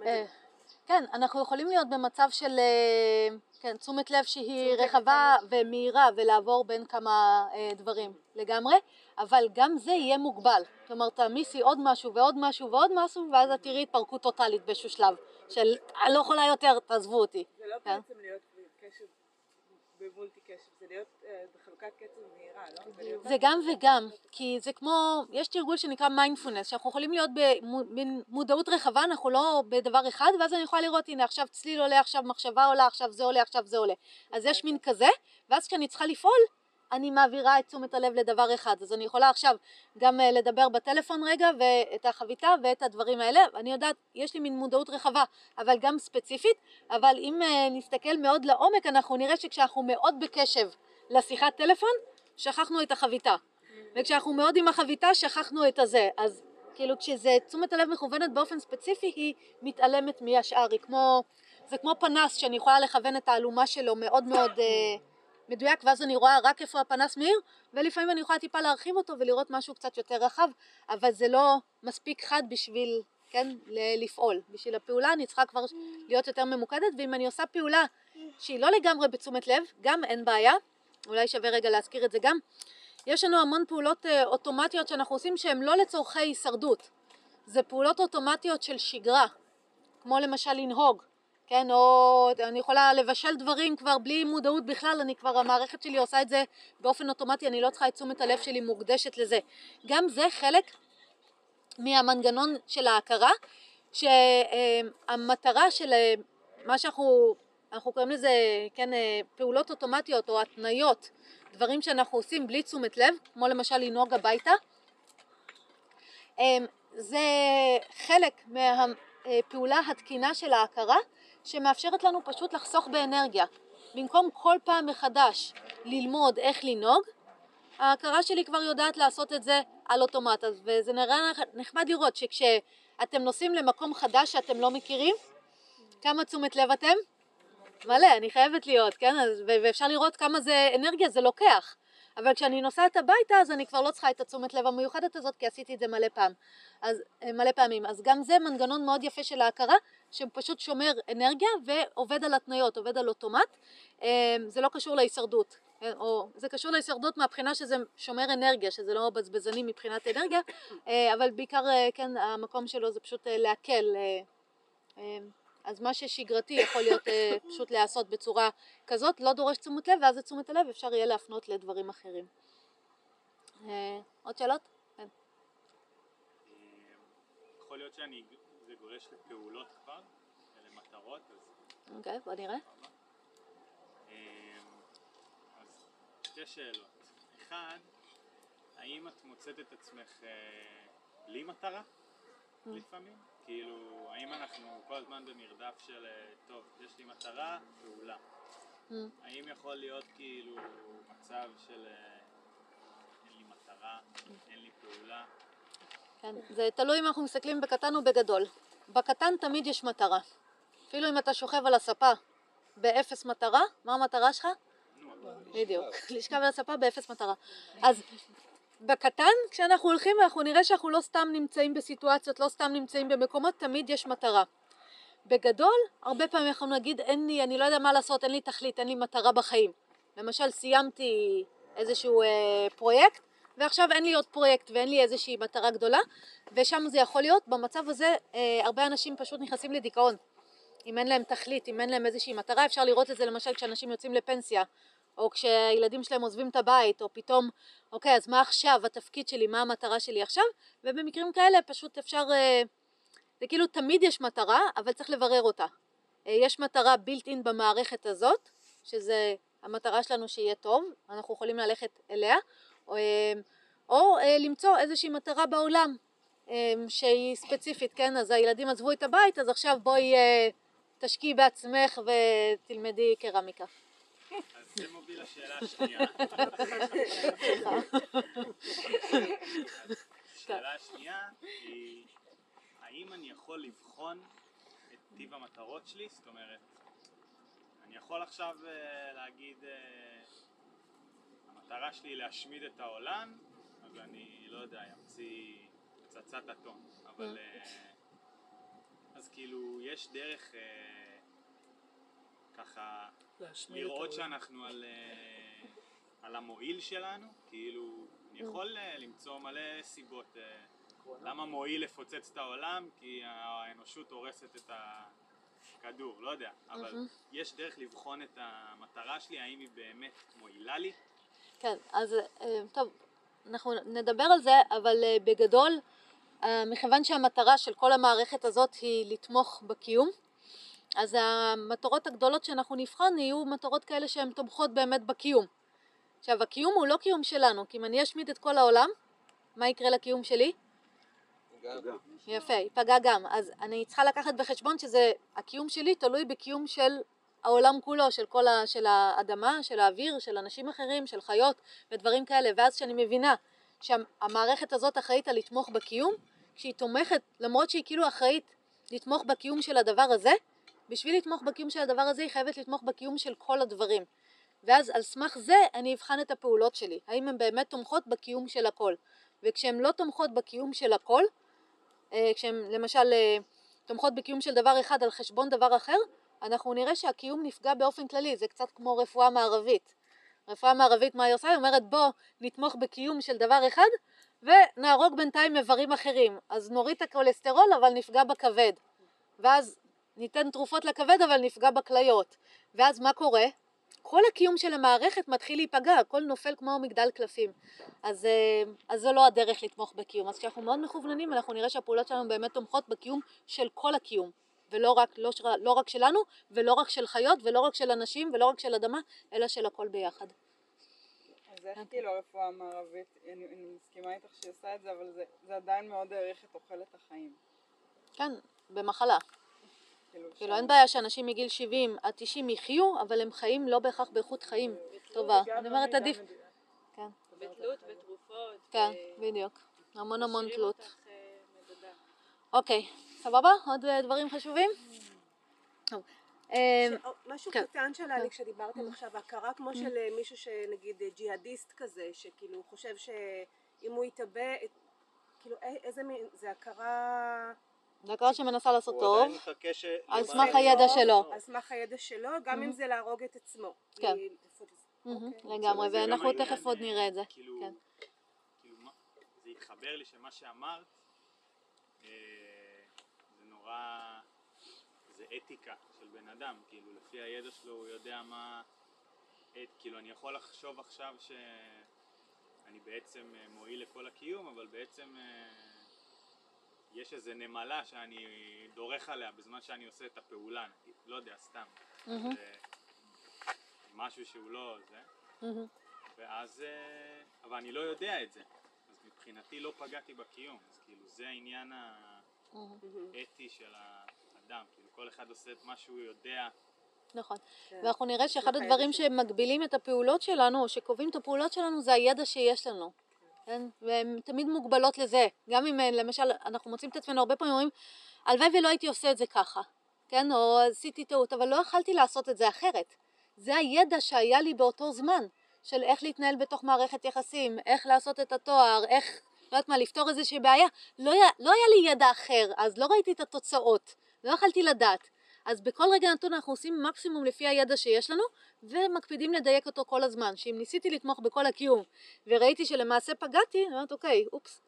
אה, זה- כן, אנחנו יכולים להיות במצב של אה, כן, תשומת לב שהיא תשומת לב רחבה ומהירה ולעבור בין כמה אה, דברים לגמרי, אבל גם זה יהיה מוגבל. כלומר, תעמיסי עוד משהו ועוד משהו ועוד משהו, ואז את תראי התפרקות טוטאלית באיזשהו שלב, של אני לא יכולה יותר, תעזבו אותי. זה לא כן? בעצם להיות בקשב, במולטי קשב, זה להיות אה, בחלוקת קצב מהירה, לא? זה גם וגם, כי זה כמו, יש תרגול שנקרא מיינדפולנס, שאנחנו יכולים להיות במודעות רחבה, אנחנו לא בדבר אחד, ואז אני יכולה לראות, הנה עכשיו צליל עולה, עכשיו מחשבה עולה, עכשיו זה עולה, עכשיו זה עולה. אז יש מין כזה, ואז כשאני צריכה לפעול, אני מעבירה את תשומת הלב לדבר אחד. אז אני יכולה עכשיו גם אה, לדבר בטלפון רגע, ואת החביתה ואת הדברים האלה. אני יודעת, יש לי מין מודעות רחבה, אבל גם ספציפית, אבל אם אה, נסתכל מאוד לעומק, אנחנו נראה שכשאנחנו מאוד בקשב לשיחת טלפון, שכחנו את החביתה. וכשאנחנו מאוד עם החביתה, שכחנו את הזה. אז כאילו כשזה תשומת הלב מכוונת באופן ספציפי, היא מתעלמת מהשאר. היא כמו, זה כמו פנס שאני יכולה לכוון את האלומה שלו מאוד מאוד אה, מדויק, ואז אני רואה רק איפה הפנס מאיר, ולפעמים אני יכולה טיפה להרחיב אותו ולראות משהו קצת יותר רחב, אבל זה לא מספיק חד בשביל, כן, לפעול. בשביל הפעולה אני צריכה כבר להיות יותר ממוקדת, ואם אני עושה פעולה שהיא לא לגמרי בתשומת לב, גם אין בעיה, אולי שווה רגע להזכיר את זה גם. יש לנו המון פעולות אה, אוטומטיות שאנחנו עושים שהן לא לצורכי הישרדות, זה פעולות אוטומטיות של שגרה, כמו למשל לנהוג, כן, או אני יכולה לבשל דברים כבר בלי מודעות בכלל, אני כבר, המערכת שלי עושה את זה באופן אוטומטי, אני לא צריכה את תשומת הלב שלי מוקדשת לזה. גם זה חלק מהמנגנון של ההכרה, שהמטרה של אה, מה שאנחנו, אנחנו קוראים לזה, כן, אה, פעולות אוטומטיות או התניות, דברים שאנחנו עושים בלי תשומת לב, כמו למשל לנהוג הביתה, אמ, זה חלק מהפעולה התקינה של ההכרה שמאפשרת לנו פשוט לחסוך באנרגיה. במקום כל פעם מחדש ללמוד איך לנהוג, ההכרה שלי כבר יודעת לעשות את זה על אוטומט, וזה נראה נחמד לראות שכשאתם נוסעים למקום חדש שאתם לא מכירים, כמה תשומת לב אתם? מלא, אני חייבת להיות, כן? אז, ו- ואפשר לראות כמה זה אנרגיה זה לוקח. אבל כשאני נוסעת הביתה אז אני כבר לא צריכה את התשומת לב המיוחדת הזאת כי עשיתי את זה מלא פעם, אז אה, מלא פעמים, אז גם זה מנגנון מאוד יפה של ההכרה שפשוט שומר אנרגיה ועובד על התניות, עובד על אוטומט, אה, זה לא קשור להישרדות, אה, או זה קשור להישרדות מהבחינה שזה שומר אנרגיה, שזה לא בזבזני מבחינת אנרגיה, אבל בעיקר כן המקום שלו זה פשוט להקל, אז מה ששגרתי יכול להיות אה, פשוט להיעשות בצורה כזאת, לא דורש תשומת לב, ואז את תשומת הלב אפשר יהיה להפנות לדברים אחרים. אה, עוד שאלות? כן. יכול להיות שאני, זה גולש לפעולות כבר, למטרות, אז... אוקיי, בוא נראה. אמ, אז שתי שאלות. אחד, האם את מוצאת את עצמך אה, בלי מטרה לפעמים? כאילו, האם אנחנו כל הזמן במרדף של, אה, טוב, יש לי מטרה, פעולה. Mm. האם יכול להיות כאילו מצב של אה, אין לי מטרה, אין לי פעולה? כן, זה תלוי אם אנחנו מסתכלים בקטן או בגדול. בקטן תמיד יש מטרה. אפילו אם אתה שוכב על הספה באפס מטרה, מה המטרה שלך? בדיוק, לשכב על הספה באפס מטרה. אז בקטן, כשאנחנו הולכים אנחנו נראה שאנחנו לא סתם נמצאים בסיטואציות, לא סתם נמצאים במקומות, תמיד יש מטרה. בגדול, הרבה פעמים אנחנו נגיד, אין לי, אני לא יודע מה לעשות, אין לי תכלית, אין לי מטרה בחיים. למשל, סיימתי איזשהו אה, פרויקט, ועכשיו אין לי עוד פרויקט ואין לי איזושהי מטרה גדולה, ושם זה יכול להיות. במצב הזה, אה, הרבה אנשים פשוט נכנסים לדיכאון. אם אין להם תכלית, אם אין להם איזושהי מטרה, אפשר לראות את זה למשל כשאנשים יוצאים לפנסיה, או כשהילדים שלהם עוזבים את הבית, או פתאום, אוקיי, אז מה עכשיו התפקיד שלי, מה המטרה שלי עכשיו, ובמקרים כאלה פשוט אפשר, אה, זה כאילו תמיד יש מטרה, אבל צריך לברר אותה. אה, יש מטרה built in במערכת הזאת, שזה המטרה שלנו שיהיה טוב, אנחנו יכולים ללכת אליה, או, אה, או למצוא איזושהי מטרה בעולם שהיא ספציפית, כן? אז הילדים עזבו את הבית, אז עכשיו בואי תשקיעי בעצמך ותלמדי קרמיקה. זה מוביל לשאלה השנייה. השאלה השנייה היא, האם אני יכול לבחון את טיב המטרות שלי? זאת אומרת, אני יכול עכשיו אה, להגיד, אה, המטרה שלי היא להשמיד את העולם, אז אני, לא יודע, אמציא פצצת אטום. אבל... אה, אז כאילו, יש דרך... ככה לראות. שאנחנו על, אה, על המועיל שלנו, כאילו אני יכול אה, למצוא מלא סיבות אה, למה מועיל לפוצץ את העולם, כי האנושות הורסת את הכדור, לא יודע, אבל. יש דרך לבחון את המטרה שלי, האם היא באמת מועילה לי? כן, אז טוב, אנחנו נדבר על זה, אבל בגדול, מכיוון שהמטרה של כל המערכת הזאת היא לתמוך בקיום, אז המטרות הגדולות שאנחנו נבחן יהיו מטרות כאלה שהן תומכות באמת בקיום. עכשיו, הקיום הוא לא קיום שלנו, כי אם אני אשמיד את כל העולם, מה יקרה לקיום שלי? יפה, ייפגע גם. אז אני צריכה לקחת בחשבון שזה, הקיום שלי תלוי בקיום של העולם כולו, של כל ה... של האדמה, של האוויר, של אנשים אחרים, של חיות ודברים כאלה. ואז כשאני מבינה שהמערכת הזאת אחראית על לתמוך בקיום, כשהיא תומכת, למרות שהיא כאילו אחראית לתמוך בקיום של הדבר הזה, בשביל לתמוך בקיום של הדבר הזה היא חייבת לתמוך בקיום של כל הדברים. ואז על סמך זה אני אבחן את הפעולות שלי, האם הן באמת תומכות בקיום של הכל. וכשהן לא תומכות בקיום של הכל, אה, כשהן למשל אה, תומכות בקיום של דבר אחד על חשבון דבר אחר, אנחנו נראה שהקיום נפגע באופן כללי, זה קצת כמו רפואה מערבית. רפואה מערבית מה היא עושה? היא אומרת בוא נתמוך בקיום של דבר אחד ונהרוג בינתיים איברים אחרים. אז נוריד את הכולסטרול אבל נפגע בכבד. ואז ניתן תרופות לכבד אבל נפגע בכליות. ואז מה קורה? כל הקיום של המערכת מתחיל להיפגע, הכל נופל כמו מגדל קלפים. אז, אה, אז זו לא הדרך לתמוך בקיום. אז כשאנחנו מאוד מכווננים אנחנו נראה שהפעולות שלנו באמת תומכות בקיום של כל הקיום. ולא רק, לא, לא רק שלנו, ולא רק של חיות, ולא רק של אנשים, ולא רק של אדמה, אלא של הכל ביחד. אז איך כאילו הרפואה המערבית, אני, אני מסכימה איתך שהיא עושה את זה, אבל זה, זה עדיין מאוד העריך את תוחלת החיים. כן, במחלה. כאילו, כאילו אין בעיה שאנשים מגיל 70 עד 90 יחיו, אבל הם חיים לא בהכרח באיכות חיים טובה. אני אומרת עדיף. כן, בתלות בתרופות. כן, אה, בדיוק. המון המון תלות. אה. אוקיי, סבבה? עוד אה, דברים חשובים? ש- משהו כן. קטן שעלה כן. לי כשדיברתם עכשיו, הכרה כמו של אה, מישהו שנגיד ג'יהאדיסט כזה, שכאילו חושב שאם הוא יתאבד, כאילו איזה מין, זה הכרה... הכרה שמנסה לעשות הוא טוב, עדיין מחכה ש- על סמך הידע טוב, שלו. על סמך הידע שלו, גם אם. זה להרוג את עצמו. כן. אוקיי. לגמרי, ואנחנו תכף עוד אה, נראה את זה. כאילו, כן. כאילו מה, זה התחבר לי שמה שאמרת אה, זה נורא, זה אתיקה של בן אדם, כאילו לפי הידע שלו הוא יודע מה, את, כאילו אני יכול לחשוב עכשיו שאני בעצם אה, מועיל לכל הקיום, אבל בעצם אה, יש איזה נמלה שאני דורך עליה בזמן שאני עושה את הפעולה, נגיד, לא יודע, סתם. זה משהו שהוא לא זה. מהמם. ואז, אה, אבל אני לא יודע את זה, אז מבחינתי לא פגעתי בקיום, אז כאילו זה העניין האתי של האדם, כאילו כל אחד עושה את מה שהוא יודע. נכון. כן. ואנחנו נראה שאחד הדברים. שמגבילים את הפעולות שלנו, או שקובעים את הפעולות שלנו, זה הידע שיש לנו. כן? והן תמיד מוגבלות לזה. גם אם אה, למשל אנחנו מוצאים את עצמנו הרבה פעמים אומרים, הלוואי ולא הייתי עושה את זה ככה, כן? או עשיתי טעות, אבל לא יכלתי לעשות את זה אחרת. זה הידע שהיה לי באותו זמן, של איך להתנהל בתוך מערכת יחסים, איך לעשות את התואר, איך, לא יודעת מה, לפתור איזושהי בעיה. לא, היה- לא היה לי ידע אחר, אז לא ראיתי את התוצאות, לא יכלתי לדעת. אז בכל רגע נתון אנחנו עושים מקסימום לפי הידע שיש לנו, ומקפידים לדייק אותו כל הזמן. שאם ניסיתי לתמוך בכל הקיום, וראיתי שלמעשה פגעתי, אני אומרת, אוקיי, אופס,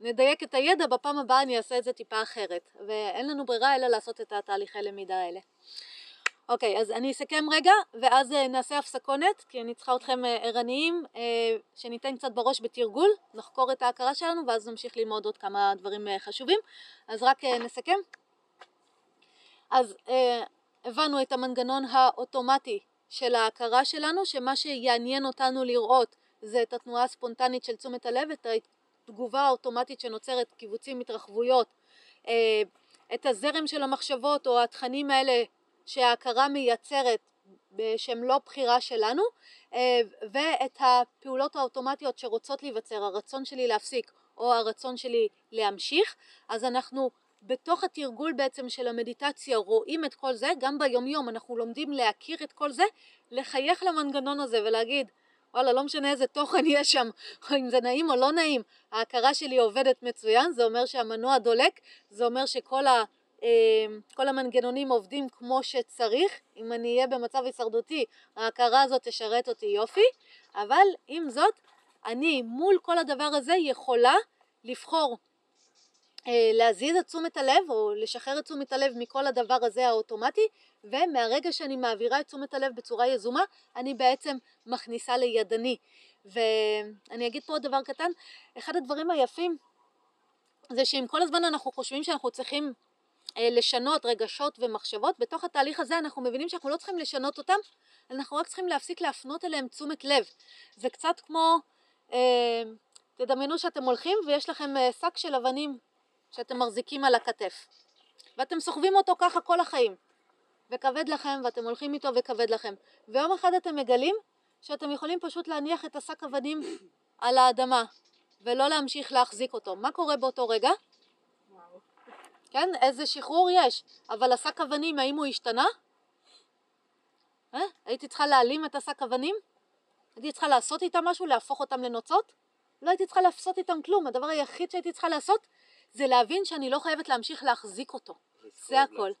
נדייק את הידע, בפעם הבאה אני אעשה את זה טיפה אחרת. ואין לנו ברירה אלא לעשות את התהליכי למידה האלה. אוקיי, אז אני אסכם רגע, ואז אה, נעשה הפסקונת, כי אני צריכה אתכם אה, ערניים, אה, שניתן קצת בראש בתרגול, נחקור את ההכרה שלנו, ואז נמשיך ללמוד עוד כמה דברים חשובים. אז רק נסכם. אז אה, הבנו את המנגנון האוטומטי של ההכרה שלנו, שמה שיעניין אותנו לראות זה את התנועה הספונטנית של תשומת הלב, את התגובה האוטומטית שנוצרת, קיבוצים, התרחבויות, אה, את הזרם של המחשבות או התכנים האלה שההכרה מייצרת ב- שהם לא בחירה שלנו, אה, ואת הפעולות האוטומטיות שרוצות להיווצר, הרצון שלי להפסיק או הרצון שלי להמשיך, אז אנחנו בתוך התרגול בעצם של המדיטציה רואים את כל זה, גם ביומיום אנחנו לומדים להכיר את כל זה, לחייך למנגנון הזה ולהגיד וואלה לא משנה איזה תוכן יש שם, או אם זה נעים או לא נעים, ההכרה שלי עובדת מצוין, זה אומר שהמנוע דולק, זה אומר שכל ה... אה, כל המנגנונים עובדים כמו שצריך, אם אני אהיה במצב הישרדותי ההכרה הזאת תשרת אותי יופי, אבל עם זאת אני מול כל הדבר הזה יכולה לבחור להזיז את תשומת הלב או לשחרר את תשומת הלב מכל הדבר הזה האוטומטי ומהרגע שאני מעבירה את תשומת הלב בצורה יזומה אני בעצם מכניסה לידני. ואני אגיד פה עוד דבר קטן אחד הדברים היפים זה שאם כל הזמן אנחנו חושבים שאנחנו צריכים אה, לשנות רגשות ומחשבות בתוך התהליך הזה אנחנו מבינים שאנחנו לא צריכים לשנות אותם אנחנו רק צריכים להפסיק להפנות אליהם תשומת לב. זה קצת כמו אה, תדמיינו שאתם הולכים ויש לכם אה, שק של אבנים שאתם מחזיקים על הכתף ואתם סוחבים אותו ככה כל החיים וכבד לכם ואתם הולכים איתו וכבד לכם ויום אחד אתם מגלים שאתם יכולים פשוט להניח את השק אבנים על האדמה ולא להמשיך להחזיק אותו מה קורה באותו רגע? כן, איזה שחרור יש, אבל השק אבנים, האם הוא השתנה? אה? הייתי צריכה להעלים את השק אבנים? הייתי צריכה לעשות איתם משהו, להפוך אותם לנוצות? לא הייתי צריכה לעשות איתם כלום, הדבר היחיד שהייתי צריכה לעשות זה להבין שאני לא חייבת להמשיך להחזיק אותו. זה הכל.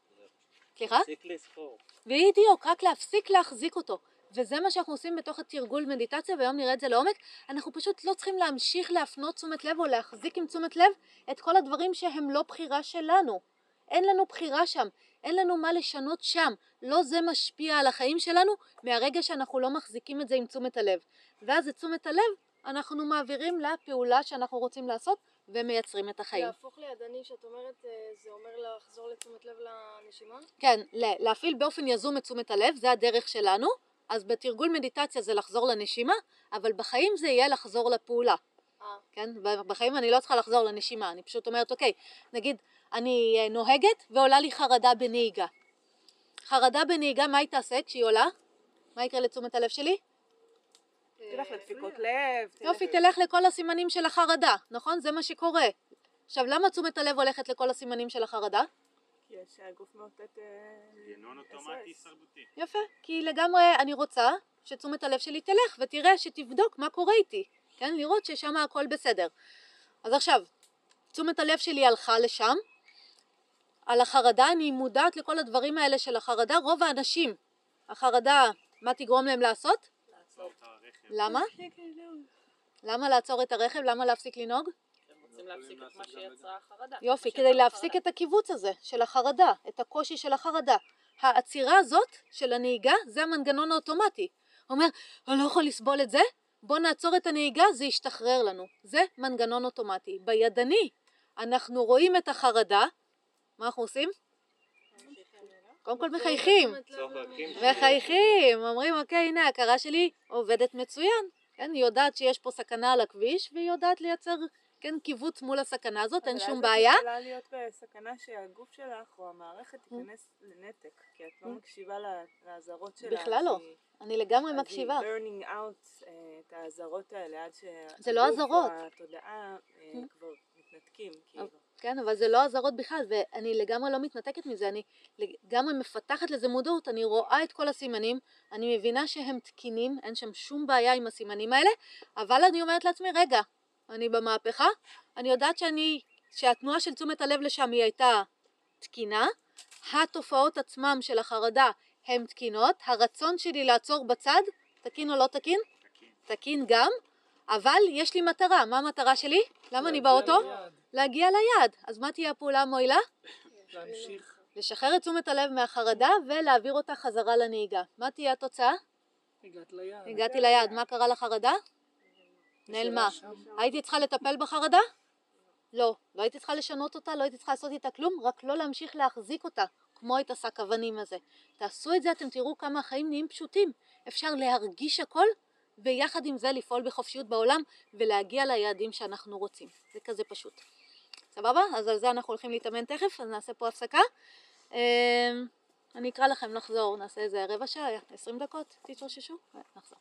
סליחה? תפסיק לספור. בדיוק, רק להפסיק להחזיק אותו. וזה מה שאנחנו עושים בתוך התרגול מדיטציה, והיום נראה את זה לעומק. אנחנו פשוט לא צריכים להמשיך להפנות תשומת לב או להחזיק עם תשומת לב את כל הדברים שהם לא בחירה שלנו. אין לנו בחירה שם, אין לנו מה לשנות שם. לא זה משפיע על החיים שלנו מהרגע שאנחנו לא מחזיקים את זה עם תשומת הלב. ואז את תשומת הלב אנחנו מעבירים לפעולה שאנחנו רוצים לעשות ומייצרים את החיים. להפוך לידני, שאת אומרת, אה, זה אומר לחזור לתשומת לב לנשימה? כן, להפעיל באופן יזום את תשומת הלב, זה הדרך שלנו. אז בתרגול מדיטציה זה לחזור לנשימה, אבל בחיים זה יהיה לחזור לפעולה. אה. כן? בחיים אני לא צריכה לחזור לנשימה, אני פשוט אומרת, אוקיי, נגיד, אני אה, נוהגת ועולה לי חרדה בנהיגה. חרדה בנהיגה, מה היא תעשה כשהיא עולה? מה יקרה לתשומת הלב שלי? תלך לדפיקות לב. יופי, תלך לכל הסימנים של החרדה, נכון? זה מה שקורה. עכשיו, למה תשומת הלב הולכת לכל הסימנים של החרדה? שהגוף מאותת ינון אוטומטי הישרדותי. יפה, כי לגמרי אני רוצה שתשומת הלב שלי תלך ותראה, שתבדוק מה קורה איתי, כן? לראות ששם הכל בסדר. אז עכשיו, תשומת הלב שלי הלכה לשם, על החרדה, אני מודעת לכל הדברים האלה של החרדה, רוב האנשים, החרדה, מה תגרום להם לעשות? למה? למה לעצור את הרכב? למה להפסיק לנהוג? רוצים להפסיק את מה שיצרה החרדה. יופי, כדי להפסיק את הקיבוץ הזה של החרדה, את הקושי של החרדה. העצירה הזאת של הנהיגה זה המנגנון האוטומטי. אומר, אני לא יכול לסבול את זה, בוא נעצור את הנהיגה, זה ישתחרר לנו. זה מנגנון אוטומטי. בידני אנחנו רואים את החרדה, מה אנחנו עושים? קודם כל מחייכים, מחייכים, אומרים אוקיי הנה ההכרה שלי עובדת מצוין, כן, היא יודעת שיש פה סכנה על הכביש והיא יודעת לייצר כן קיבוץ מול הסכנה הזאת, אין שום בעיה. אבל אז את יכולה להיות בסכנה שהגוף שלך או המערכת תיכנס לנתק, כי את לא מקשיבה לאזהרות שלה. בכלל לא, אני לגמרי מקשיבה. אז היא burning out אה, את האזהרות האלה עד זה לא. התודעה אה, כבר מתנתקים, כאילו. כן, אבל זה לא אזהרות בכלל, ואני לגמרי לא מתנתקת מזה, אני לגמרי מפתחת לזה מודעות, אני רואה את כל הסימנים, אני מבינה שהם תקינים, אין שם שום בעיה עם הסימנים האלה, אבל אני אומרת לעצמי, רגע, אני במהפכה, אני יודעת שאני, שהתנועה של תשומת הלב לשם היא הייתה תקינה, התופעות עצמם של החרדה הן תקינות, הרצון שלי לעצור בצד, תקין או לא תקין? תקין. תקין גם, אבל יש לי מטרה, מה המטרה שלי? למה אני באוטו? להגיע ליעד. אז מה תהיה הפעולה המועילה? להמשיך. לשחרר את תשומת הלב מהחרדה ולהעביר אותה חזרה לנהיגה. מה תהיה התוצאה? הגעת ליעד. הגעתי ליעד. מה קרה לחרדה? נעלמה. הייתי צריכה לטפל בחרדה? לא. לא הייתי צריכה לשנות אותה, לא הייתי צריכה לעשות איתה כלום, רק לא להמשיך להחזיק אותה, כמו את השק אבנים הזה. תעשו את זה, אתם תראו כמה החיים נהיים פשוטים. אפשר להרגיש הכל, ויחד עם זה לפעול בחופשיות בעולם, ולהגיע ליעדים שאנחנו רוצים. זה כזה פשוט. סבבה? אז על זה אנחנו הולכים להתאמן תכף, אז נעשה פה הפסקה. אני אקרא לכם לחזור, נעשה איזה רבע שעה, עשרים דקות, תתאוששו, ונחזור.